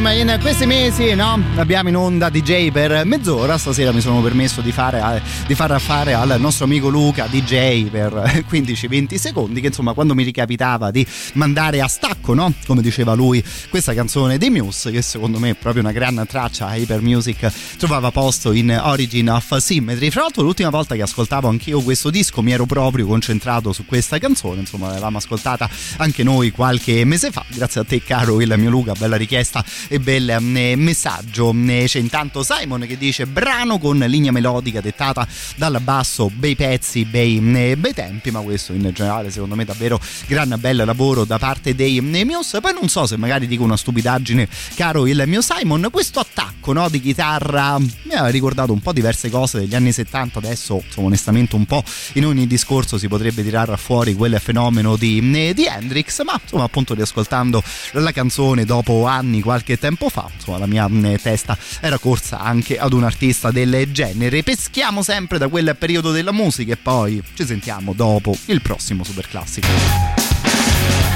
Insomma, in questi mesi no, abbiamo in onda DJ per mezz'ora. Stasera mi sono permesso di, fare, eh, di far fare al nostro amico Luca DJ per 15-20 secondi. Che insomma, quando mi ricapitava di mandare a stacco, no? come diceva lui, questa canzone dei Muse, che secondo me è proprio una gran traccia Hyper Music, trovava posto in Origin of Symmetry. Fra l'altro, l'ultima volta che ascoltavo anch'io questo disco mi ero proprio concentrato su questa canzone. Insomma, l'avevamo ascoltata anche noi qualche mese fa. Grazie a te, caro il mio Luca, bella richiesta e bel eh, messaggio. Eh, C'è intanto Simon che dice brano con linea melodica dettata dal basso, bei pezzi, bei, eh, bei tempi, ma questo in generale secondo me davvero gran bel lavoro da parte dei Muse. Poi non so se magari dico una stupidaggine, caro il mio Simon, questo attacco no, di chitarra mi ha ricordato un po' diverse cose degli anni 70, adesso insomma, onestamente un po' in ogni discorso si potrebbe tirare fuori quel fenomeno di, di Hendrix, ma insomma appunto riascoltando la canzone dopo anni, qualche tempo fa, insomma la mia testa era corsa anche ad un artista del genere. Peschiamo sempre da quel periodo della musica e poi ci sentiamo dopo il prossimo super classico.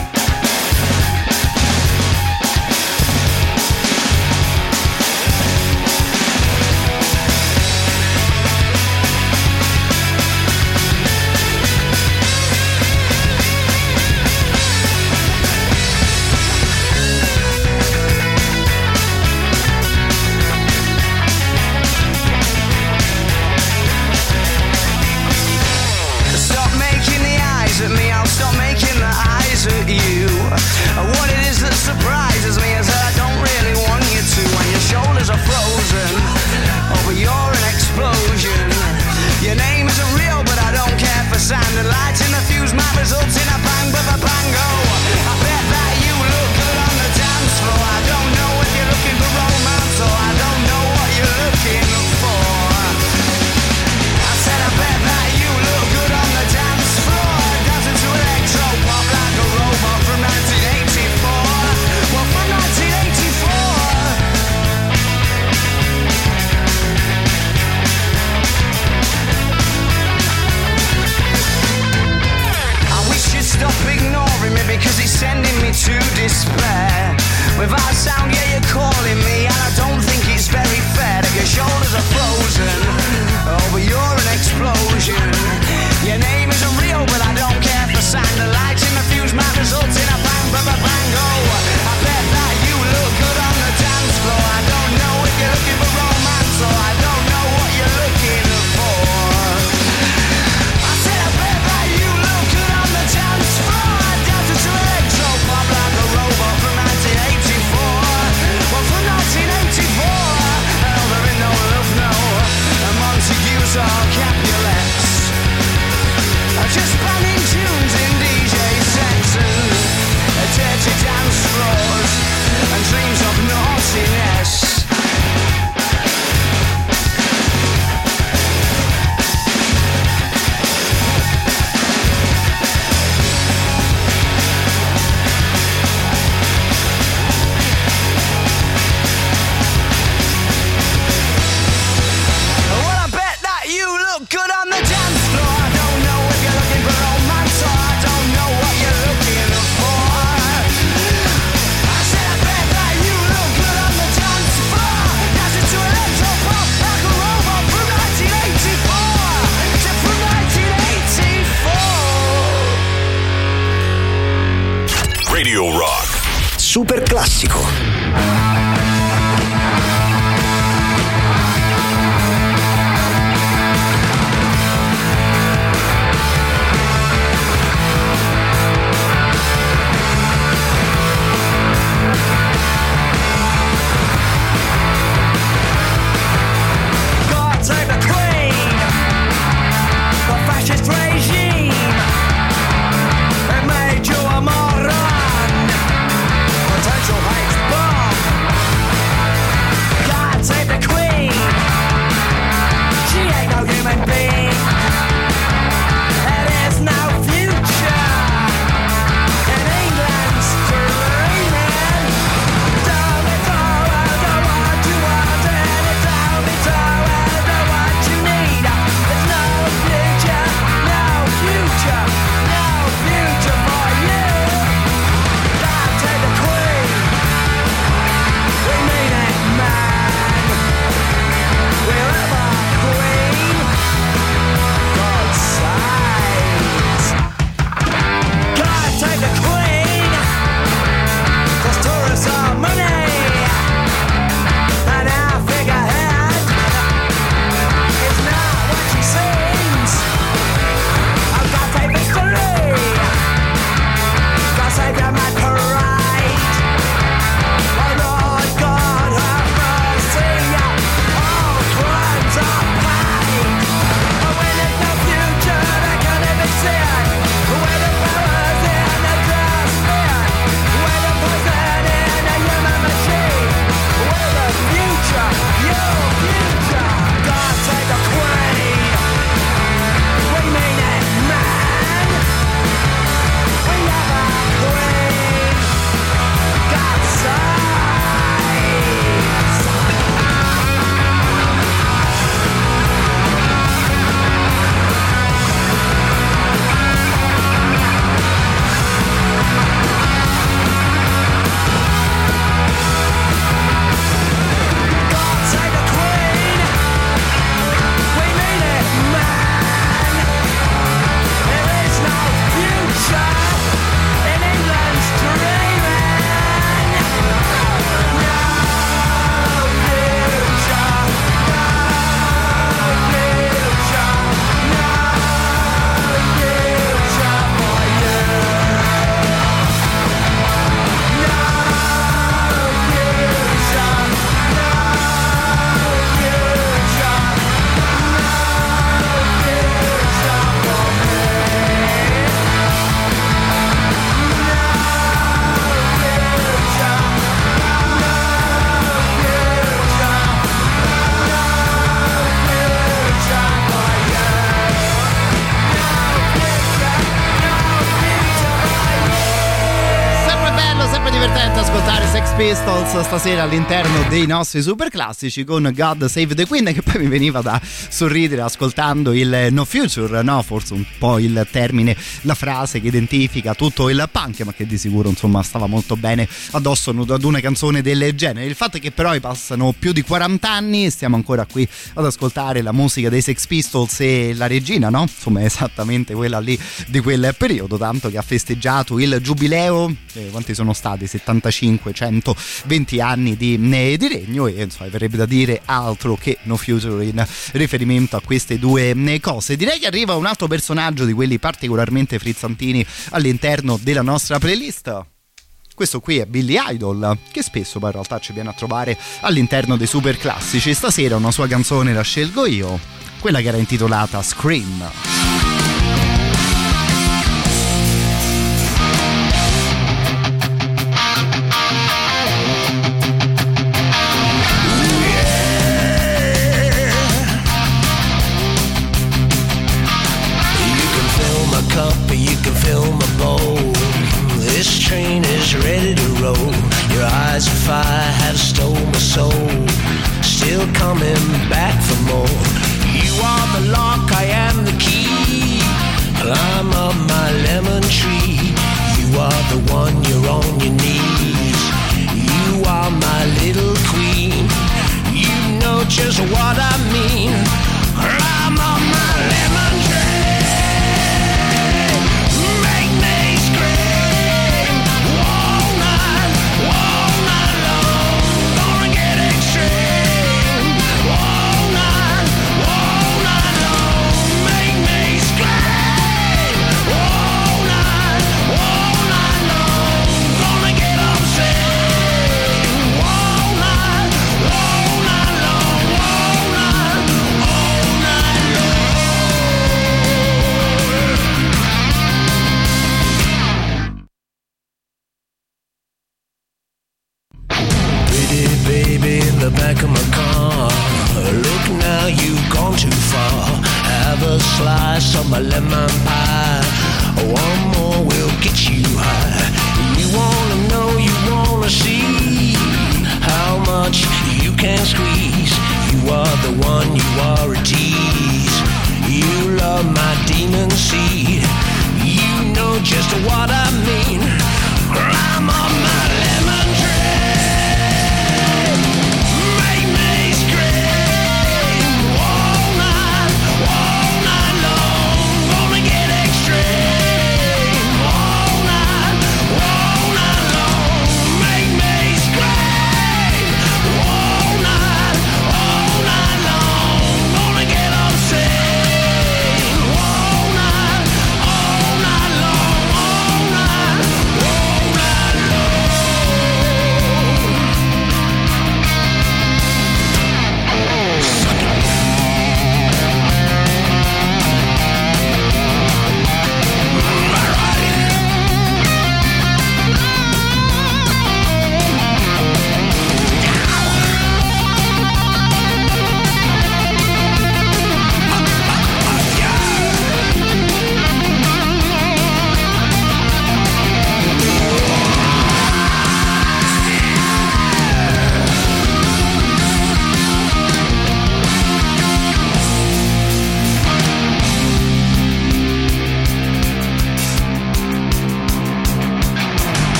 Pistols stasera all'interno dei nostri super classici con God Save the Queen che poi mi veniva da sorridere ascoltando il No Future, no? Forse un po' il termine, la frase che identifica tutto il punk ma che di sicuro insomma stava molto bene addosso ad una canzone del genere. Il fatto è che però passano più di 40 anni e stiamo ancora qui ad ascoltare la musica dei Sex Pistols e la regina, no? Insomma è esattamente quella lì di quel periodo, tanto che ha festeggiato il giubileo, eh, quanti sono stati? 75, 100 120 anni di, eh, di regno e insomma verrebbe da dire altro che No Future in riferimento a queste due eh, cose. Direi che arriva un altro personaggio di quelli particolarmente frizzantini all'interno della nostra playlist. Questo qui è Billy Idol, che spesso poi in realtà ci viene a trovare all'interno dei super classici. Stasera una sua canzone la scelgo io, quella che era intitolata Scream.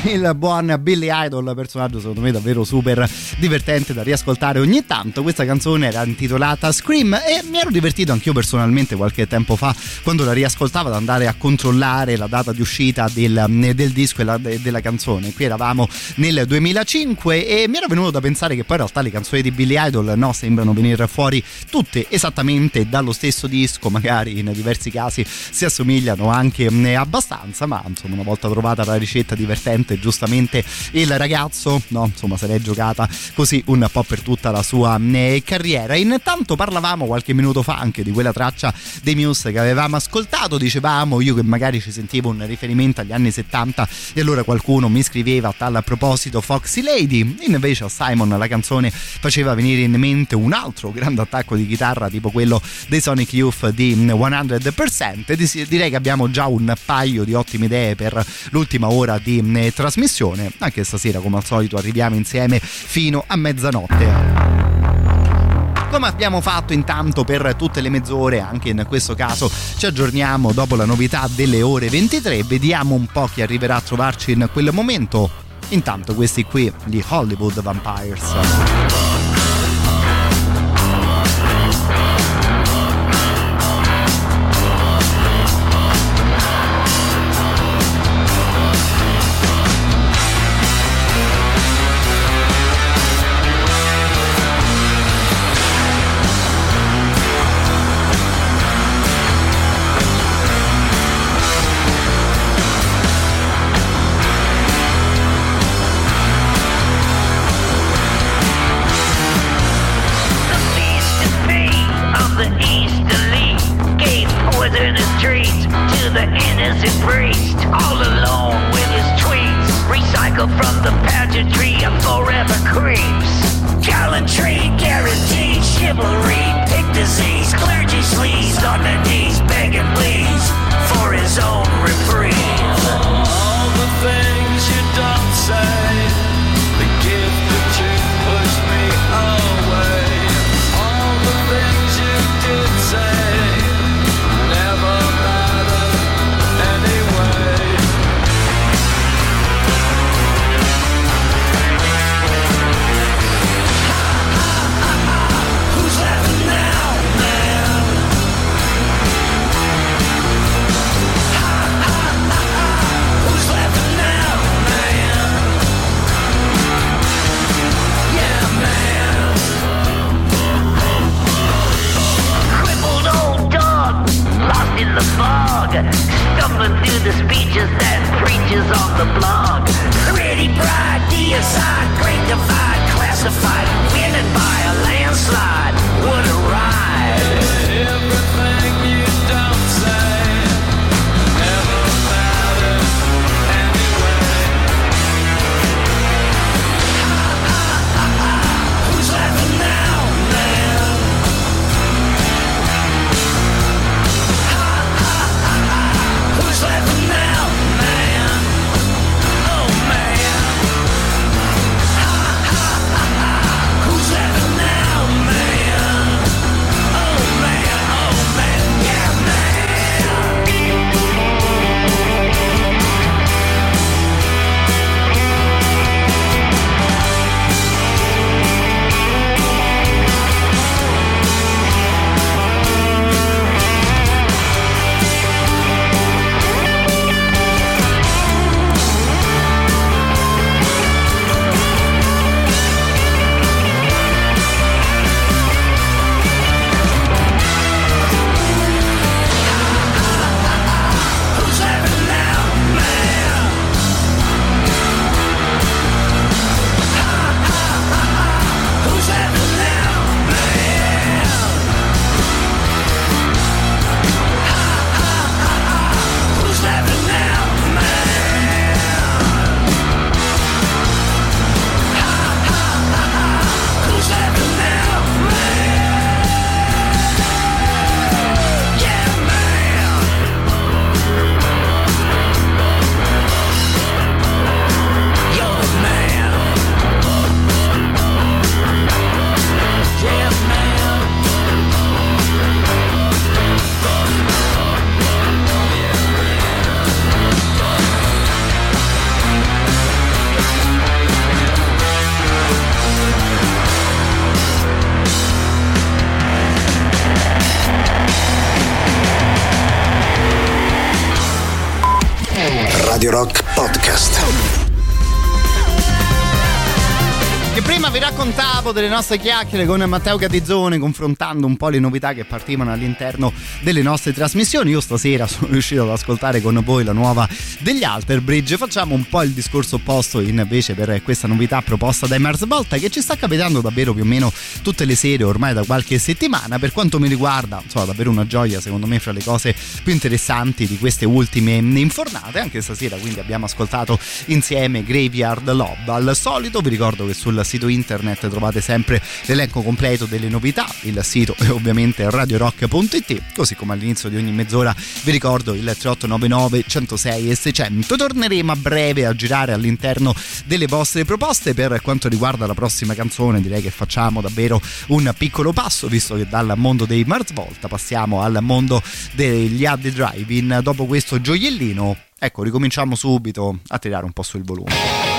il buon Billy Idol, personaggio secondo me davvero super divertente da riascoltare ogni tanto. Questa canzone era intitolata Scream e mi ero divertito anch'io personalmente qualche tempo fa quando la riascoltavo ad andare a controllare la data di uscita del, del disco e la, della canzone. Qui eravamo nel 2005 e mi era venuto da pensare che poi in realtà le canzoni di Billy Idol no, sembrano venire fuori tutte esattamente dallo stesso disco, magari in diversi casi si assomigliano anche abbastanza, ma insomma una volta trovata la ricetta divertente giustamente il ragazzo no insomma se l'è giocata così un po' per tutta la sua eh, carriera. Intanto parlavamo qualche minuto fa anche di quella traccia dei Muse che avevamo ascoltato dicevamo io che magari ci sentivo un riferimento agli anni 70 e allora qualcuno mi scriveva a tal proposito Foxy Lady. Invece a Simon la canzone faceva venire in mente un altro grande attacco di chitarra tipo quello dei Sonic Youth di 100% direi che abbiamo già un paio di ottime idee per l'ultima ora di eh, trasmissione. Anche stasera, come al solito, arriviamo insieme fino a mezzanotte come abbiamo fatto intanto per tutte le mezz'ore, anche in questo caso ci aggiorniamo dopo la novità delle ore 23, vediamo un po' chi arriverà a trovarci in quel momento. Intanto questi qui, gli Hollywood Vampires. from the pageantry of forever creeps. Gallantry, guaranteed chivalry, pick disease, clergy sleaze on their knees, begging please for his own reprieve. the fog, stumbling through the speeches that preaches on the blog. Pretty bright, deicide, great divide, classified, winning by a landslide. What a raccontavo delle nostre chiacchiere con Matteo Catizzone, confrontando un po' le novità che partivano all'interno delle nostre trasmissioni. Io stasera sono riuscito ad ascoltare con voi la nuova degli Alter Bridge. Facciamo un po' il discorso opposto invece per questa novità proposta dai Mars Volta che ci sta capitando davvero più o meno tutte le sere ormai da qualche settimana. Per quanto mi riguarda, insomma, davvero una gioia secondo me fra le cose più interessanti di queste ultime infornate. Anche stasera quindi abbiamo ascoltato insieme Graveyard Lob. Al solito vi ricordo che sul sito internet trovate sempre l'elenco completo delle novità, il sito è ovviamente radiorock.it, così come all'inizio di ogni mezz'ora vi ricordo il 3899 106 e 600. Torneremo a breve a girare all'interno delle vostre proposte per quanto riguarda la prossima canzone, direi che facciamo davvero un piccolo passo visto che dal mondo dei Mars Volta passiamo al mondo degli Ad Drive-In. Dopo questo gioiellino, ecco, ricominciamo subito a tirare un po' sul volume.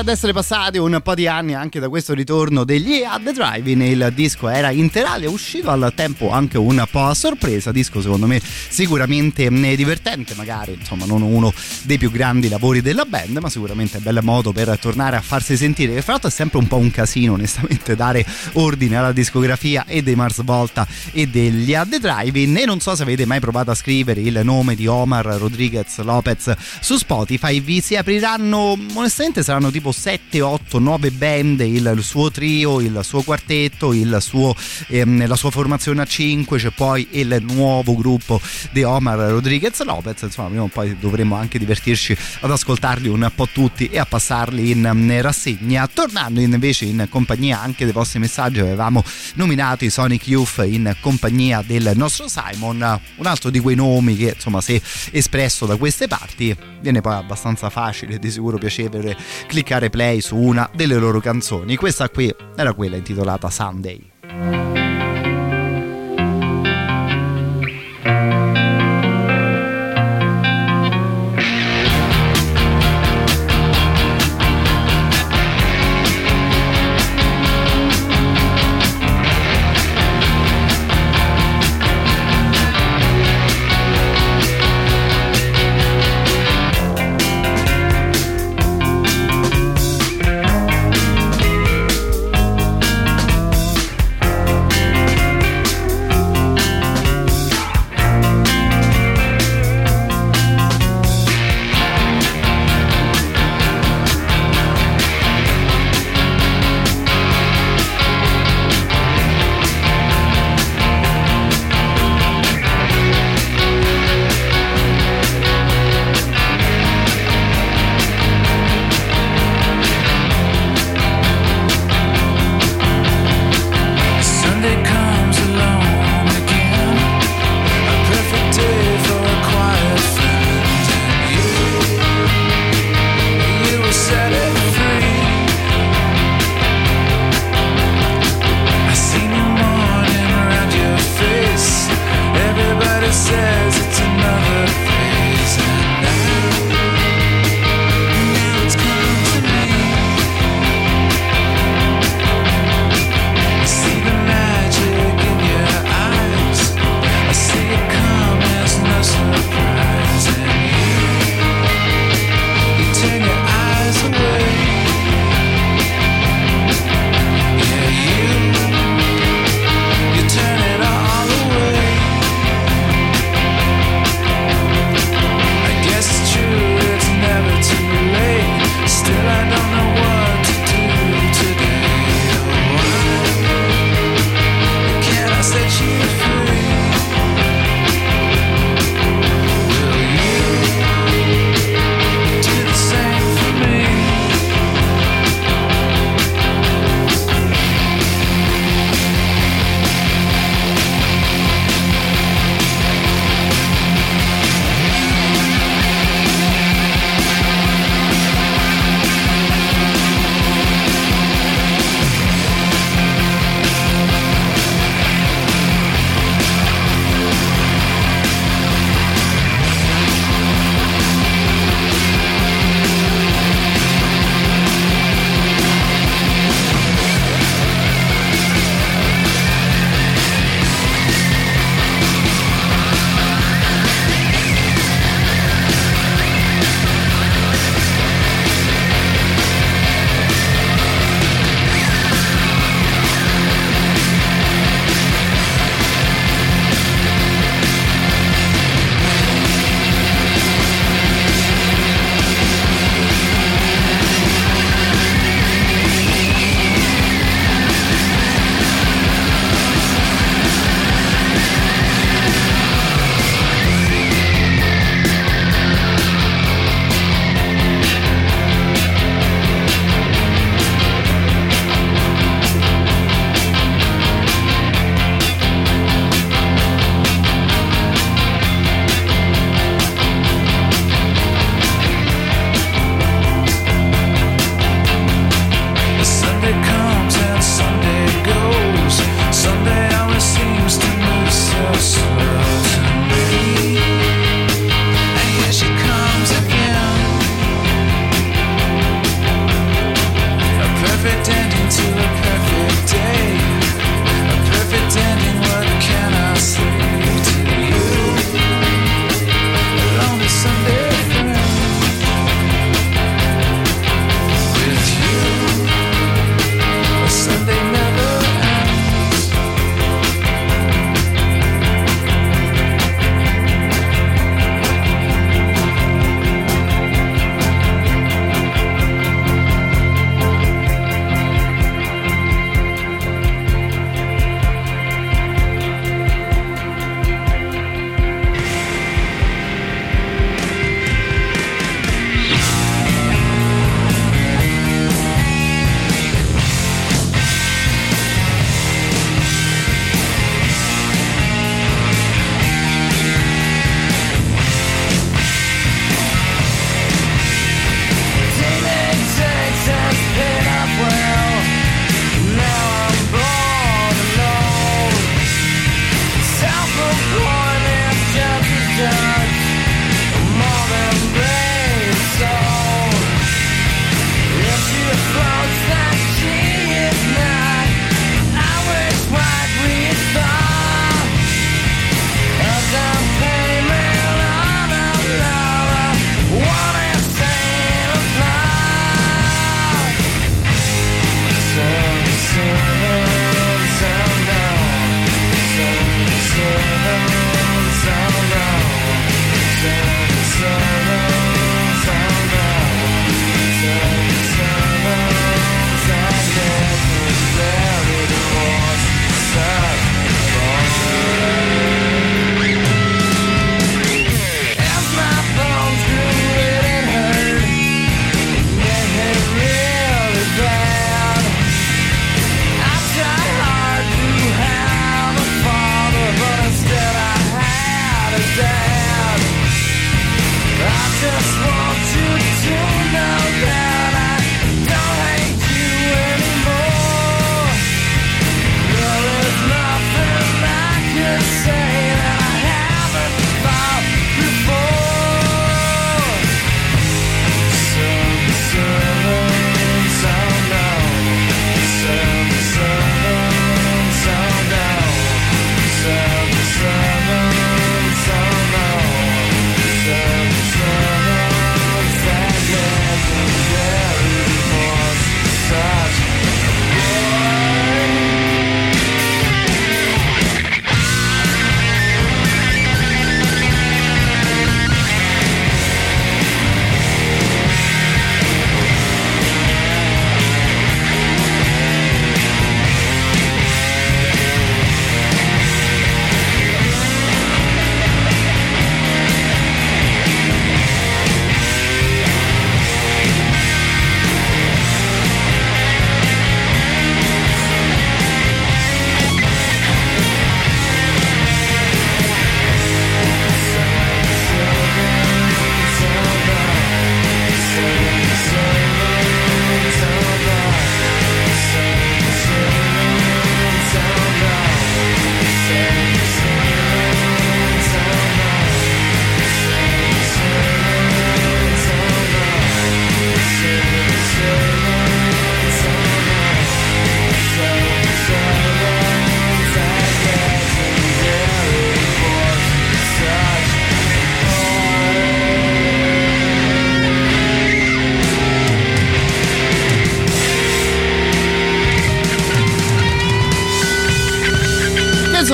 Ad essere passati un po' di anni anche da questo ritorno degli Ad The Drive-In. Il disco era interale, usciva al tempo anche un po' a sorpresa. Disco secondo me sicuramente mh, divertente, magari insomma non uno dei più grandi lavori della band, ma sicuramente è bel modo per tornare a farsi sentire. Che fra l'altro è sempre un po' un casino, onestamente, dare ordine alla discografia e dei Mars Volta e degli Ad The Drive-In. E non so se avete mai provato a scrivere il nome di Omar Rodriguez Lopez su Spotify, vi si apriranno onestamente saranno tipo 7, 8, 9 band, il, il suo trio, il suo quartetto, il suo, ehm, la sua formazione a 5, c'è poi il nuovo gruppo di Omar Rodriguez Lopez, insomma prima o poi dovremmo anche divertirci ad ascoltarli un po' tutti e a passarli in um, rassegna. Tornando invece in compagnia anche dei vostri messaggi, avevamo nominato i Sonic Youth in compagnia del nostro Simon, un altro di quei nomi che insomma se espresso da queste parti viene poi abbastanza facile di sicuro piacevole cliccare play su una delle loro canzoni. Questa qui era quella intitolata Sunday.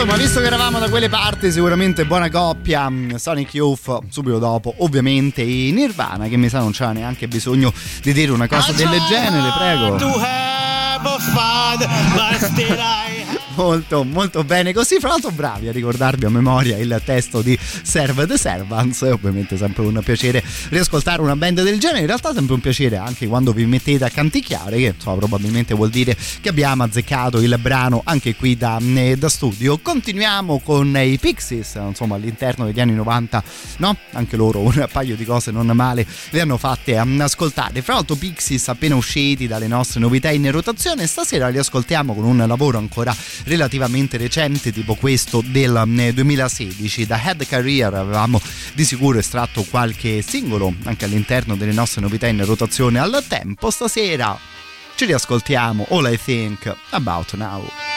Insomma, visto che eravamo da quelle parti, sicuramente buona coppia. mm, Sonic Youth, subito dopo, ovviamente i Nirvana, che mi sa non c'era neanche bisogno di dire una cosa del genere, prego. To have a father, but still I Molto, molto bene così. Fra l'altro, bravi a ricordarvi a memoria il testo di Serve the Servants. È ovviamente sempre un piacere riascoltare una band del genere. In realtà, è sempre un piacere anche quando vi mettete a canticchiare, che insomma, probabilmente vuol dire che abbiamo azzeccato il brano anche qui da, eh, da studio. Continuiamo con i Pixies, insomma, all'interno degli anni 90, no? Anche loro un paio di cose non male le hanno fatte ascoltare. Fra l'altro, Pixies appena usciti dalle nostre novità in rotazione, stasera li ascoltiamo con un lavoro ancora relativamente recente tipo questo del eh, 2016 da Head Career avevamo di sicuro estratto qualche singolo anche all'interno delle nostre novità in rotazione. Al tempo stasera ci riascoltiamo All I Think About Now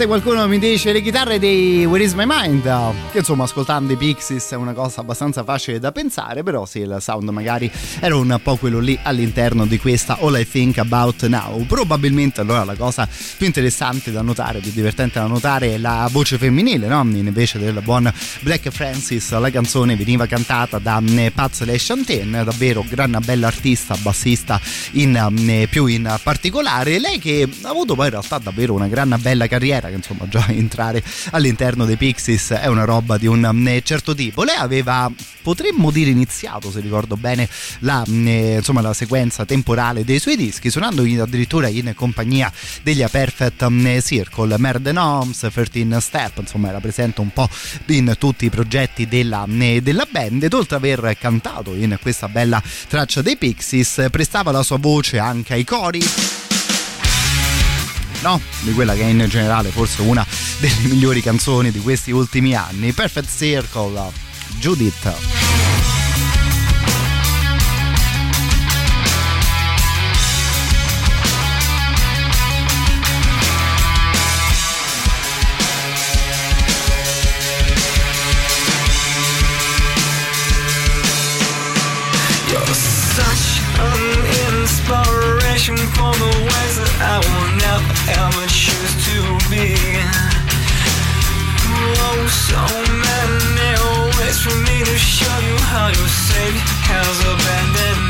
giustamente qualcuno mi dice le chitarre dei Where is my mind? Che insomma ascoltando i Pixies è una cosa abbastanza facile da pensare, però sì, il sound magari era un po' quello lì all'interno di questa All I Think About Now. Probabilmente allora la cosa più interessante da notare, più divertente da notare è la voce femminile, no? Invece del buon Black Francis la canzone veniva cantata da eh, Paz Le Chantain, davvero gran bella artista, bassista in, eh, più in particolare. Lei che ha avuto poi in realtà davvero una gran bella carriera, che insomma già entrare all'interno dei Pixies è una roba di un eh, certo tipo. Lei aveva, potremmo dire, iniziato, se ricordo bene, la, eh, insomma, la sequenza temporale dei suoi dischi, suonando addirittura in compagnia degli A Perfect eh, Circle, Merden Homes, 13 Step, insomma era presente un po' in tutti i progetti della, eh, della band ed oltre ad aver cantato in questa bella traccia dei Pixies prestava la sua voce anche ai cori no? Di quella che è in generale forse una delle migliori canzoni di questi ultimi anni, Perfect Circle, Judith. for the ways that I want ever choose to be. Oh, so many ways for me to show you how your has abandoned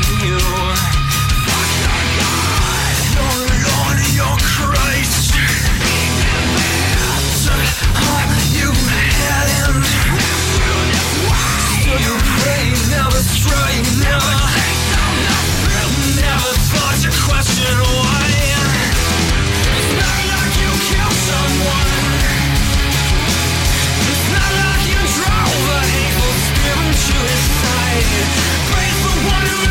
Praise the one who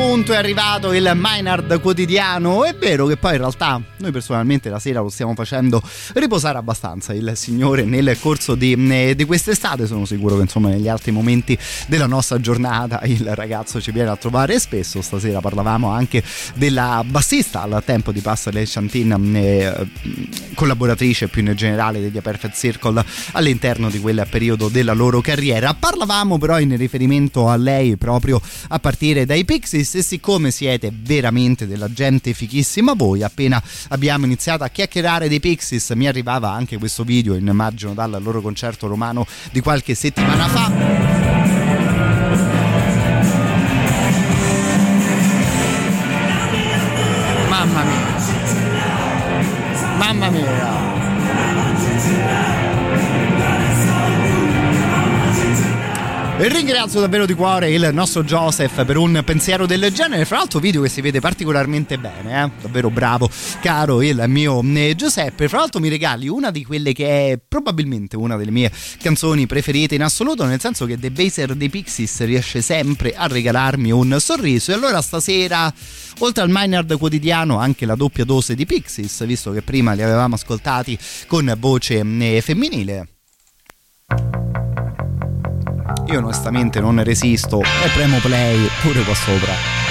Punto è arrivato il Maynard quotidiano. È vero che poi in realtà noi personalmente la sera lo stiamo facendo riposare abbastanza il signore nel corso di, eh, di quest'estate. Sono sicuro che insomma negli altri momenti della nostra giornata il ragazzo ci viene a trovare spesso. Stasera parlavamo anche della bassista al tempo di Passa Le Chantin, eh, collaboratrice più in generale degli Perfect Circle all'interno di quel periodo della loro carriera. Parlavamo però in riferimento a lei proprio a partire dai Pixies siccome siete veramente della gente fichissima voi appena abbiamo iniziato a chiacchierare dei Pixies mi arrivava anche questo video immagino dal loro concerto romano di qualche settimana fa ringrazio davvero di cuore il nostro Joseph per un pensiero del genere. Fra l'altro, video che si vede particolarmente bene, eh? davvero bravo, caro il mio eh, Giuseppe. Fra l'altro, mi regali una di quelle che è probabilmente una delle mie canzoni preferite in assoluto, nel senso che The Baser dei Pixies riesce sempre a regalarmi un sorriso. E allora stasera, oltre al Maynard quotidiano, anche la doppia dose di Pixies, visto che prima li avevamo ascoltati con voce eh, femminile. Io onestamente non resisto e premo play pure qua sopra.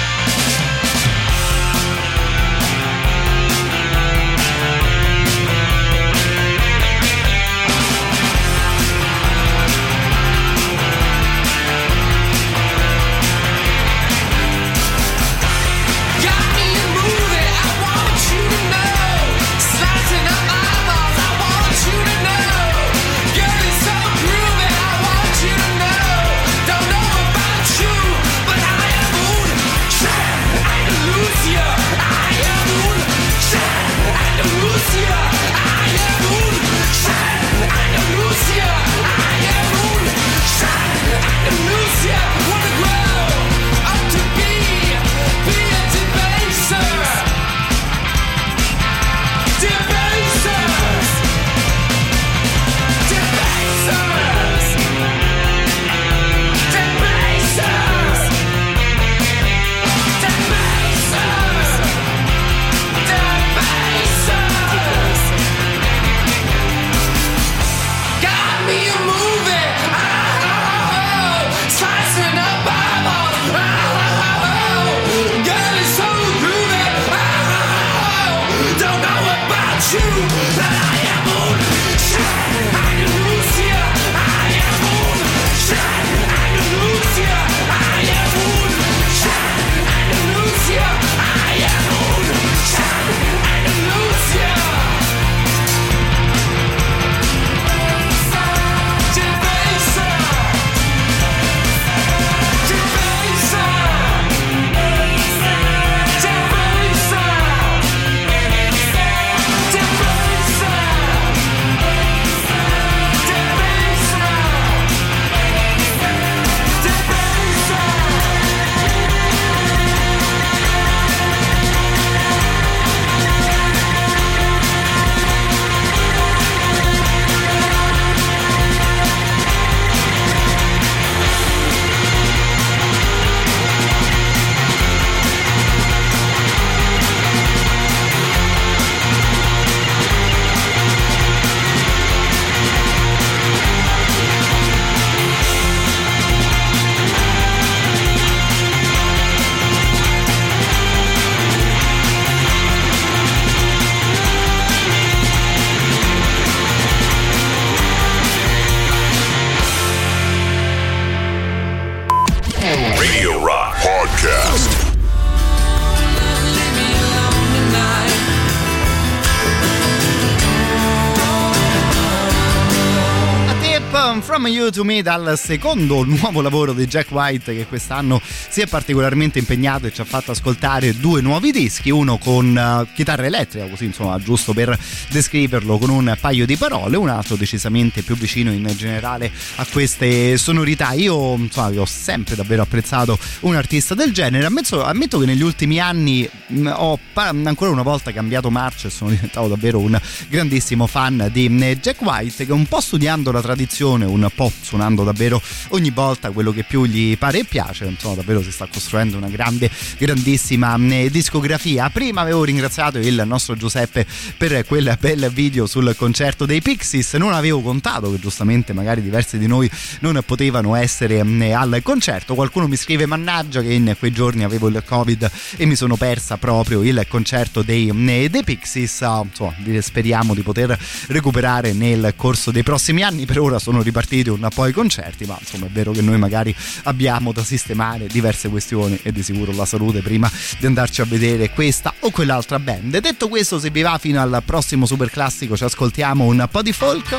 You to Me dal secondo nuovo lavoro di Jack White che quest'anno si è particolarmente impegnato e ci ha fatto ascoltare due nuovi dischi, uno con uh, chitarra elettrica, così insomma giusto per descriverlo con un paio di parole, un altro decisamente più vicino in generale a queste sonorità. Io insomma ho sempre davvero apprezzato un artista del genere, ammetto, ammetto che negli ultimi anni mh, ho pa- ancora una volta cambiato marcia e sono diventato davvero un grandissimo fan di Jack White che un po' studiando la tradizione, un po' suonando davvero ogni volta quello che più gli pare e piace, insomma davvero si sta costruendo una grande, grandissima discografia. Prima avevo ringraziato il nostro Giuseppe per quel bel video sul concerto dei Pixies, non avevo contato che giustamente magari diversi di noi non potevano essere al concerto, qualcuno mi scrive mannaggia che in quei giorni avevo il covid e mi sono persa proprio il concerto dei, dei Pixies, insomma speriamo di poter recuperare nel corso dei prossimi anni. Per ora sono ripartiti un po' i concerti, ma insomma è vero che noi magari abbiamo da sistemare diverse questioni e di sicuro la salute prima di andarci a vedere questa o quell'altra band. Detto questo, se vi va fino al prossimo super classico ci ascoltiamo un po' di folk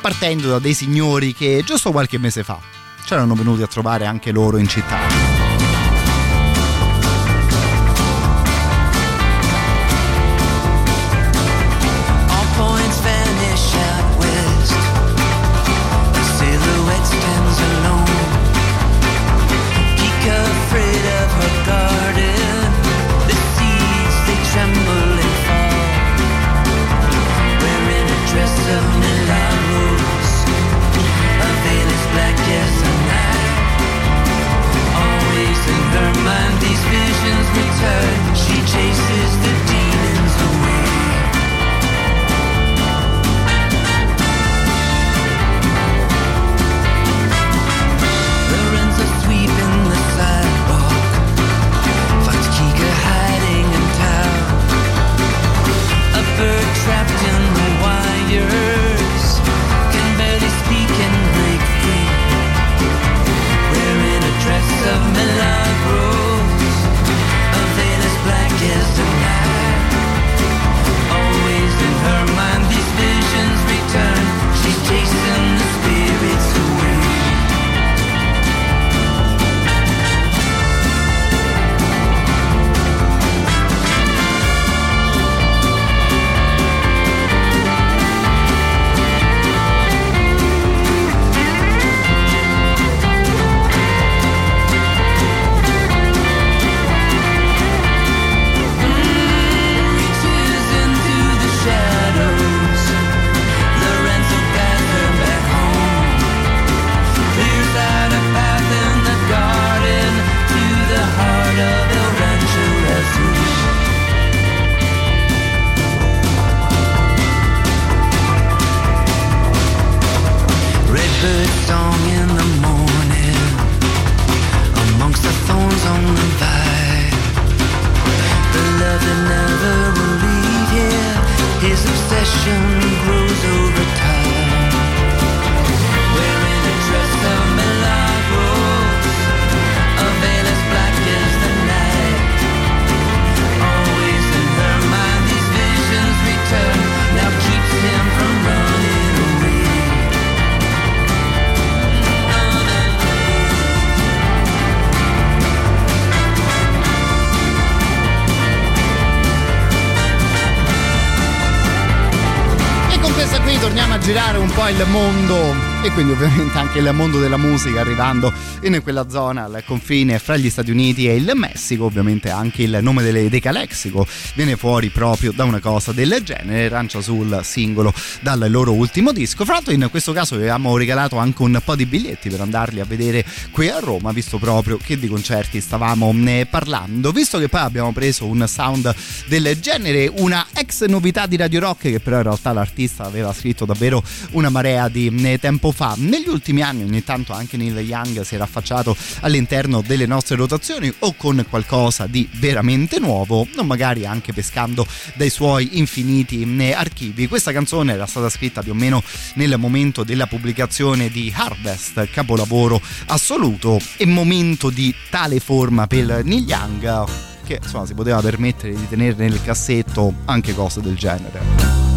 partendo da dei signori che giusto qualche mese fa c'erano venuti a trovare anche loro in città. E quindi ovviamente anche il mondo della musica arrivando in quella zona al confine fra gli Stati Uniti e il Messico ovviamente anche il nome delle, dei Calexico viene fuori proprio da una cosa del genere Arancia sul singolo dal loro ultimo disco fra l'altro in questo caso avevamo regalato anche un po' di biglietti per andarli a vedere qui a Roma visto proprio che di concerti stavamo eh, parlando visto che poi abbiamo preso un sound del genere una ex novità di Radio Rock che però in realtà l'artista aveva scritto davvero una marea di eh, tempo fa. Negli ultimi anni ogni tanto anche Neil Young si era affacciato all'interno delle nostre rotazioni o con qualcosa di veramente nuovo o magari anche pescando dai suoi infiniti eh, archivi. Questa canzone era stata scritta più o meno nel momento della pubblicazione di Harvest, capolavoro assoluto e momento di tale forma per Neil Young che insomma si poteva permettere di tenere nel cassetto anche cose del genere.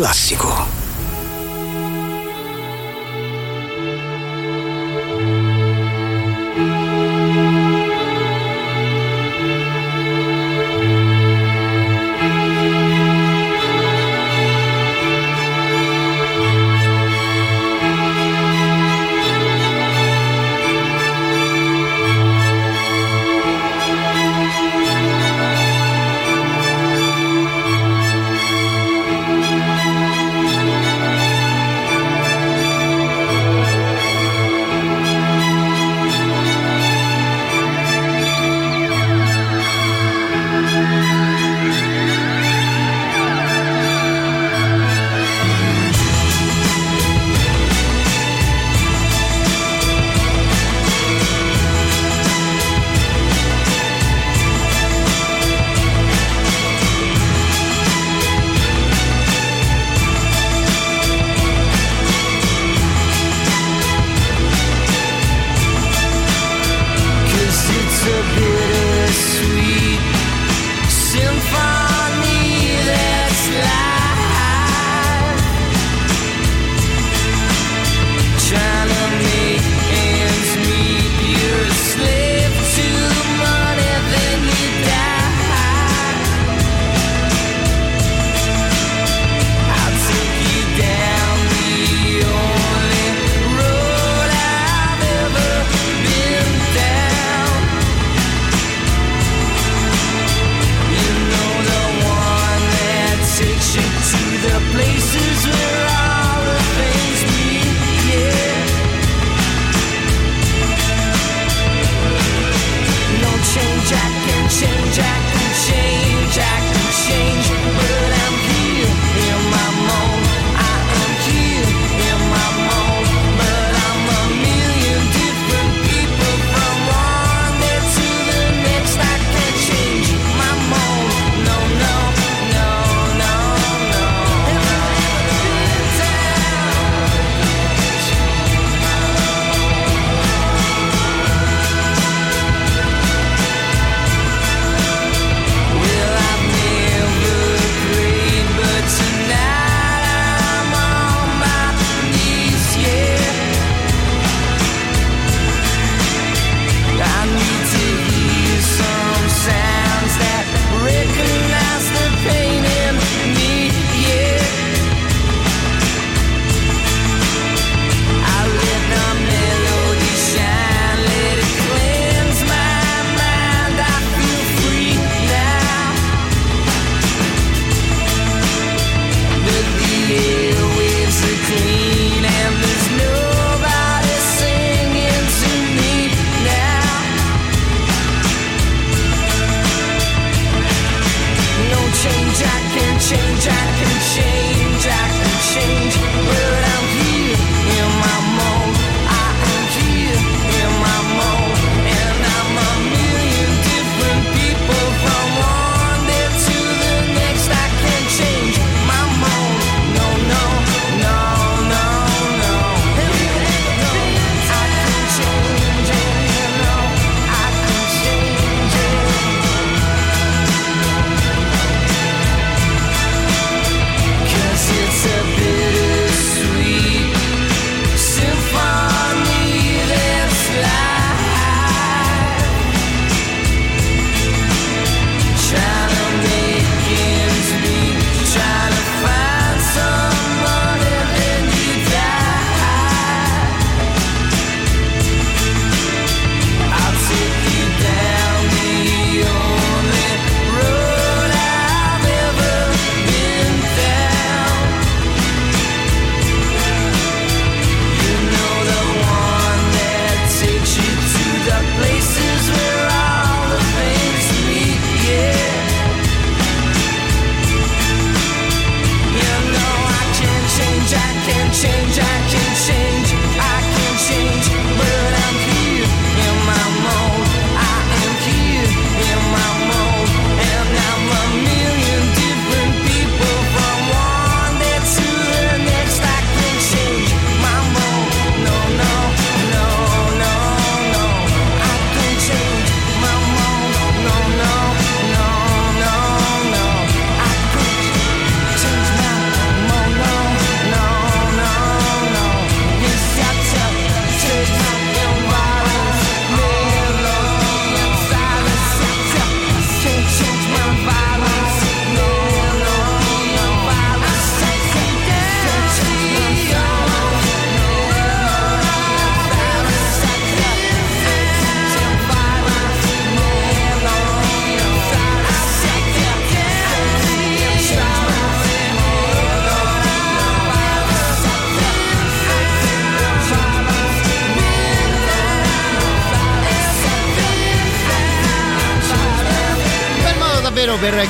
Classico.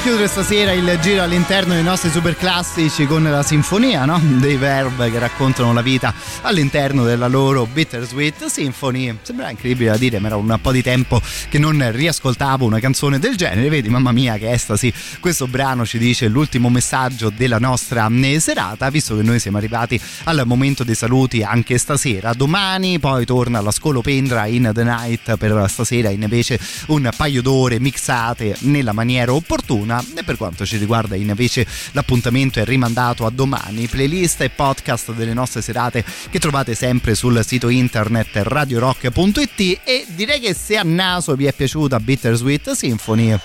Chiudere stasera il giro all'interno dei nostri super classici con la sinfonia no? dei Verb che raccontano la vita all'interno della loro Bittersweet Symphony. Sembra incredibile da dire, ma era un po' di tempo che non riascoltavo una canzone del genere. Vedi, mamma mia, che estasi! Questo brano ci dice l'ultimo messaggio della nostra eh, serata, visto che noi siamo arrivati al momento dei saluti anche stasera. Domani poi torna la scolopendra in The Night per stasera invece un paio d'ore mixate nella maniera opportuna e per quanto ci riguarda invece l'appuntamento è rimandato a domani. Playlist e podcast delle nostre serate che trovate sempre sul sito internet radiorock.it e direi che se a naso vi è piaciuta Bittersweet Symphony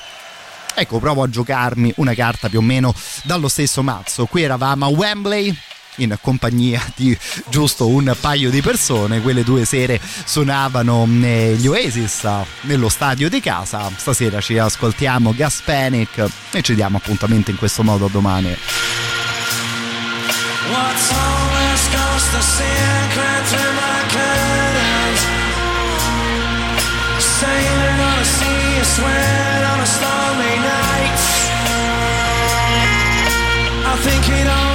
ecco provo a giocarmi una carta più o meno dallo stesso mazzo. Qui eravamo a Wembley in compagnia di giusto un paio di persone. Quelle due sere suonavano eh, gli Oasis nello stadio di casa. Stasera ci ascoltiamo Gas Panic e ci diamo appuntamento in questo modo domani. What's always goes the secret through my curtains Sailing on a sea of sweat on a stormy night I think it all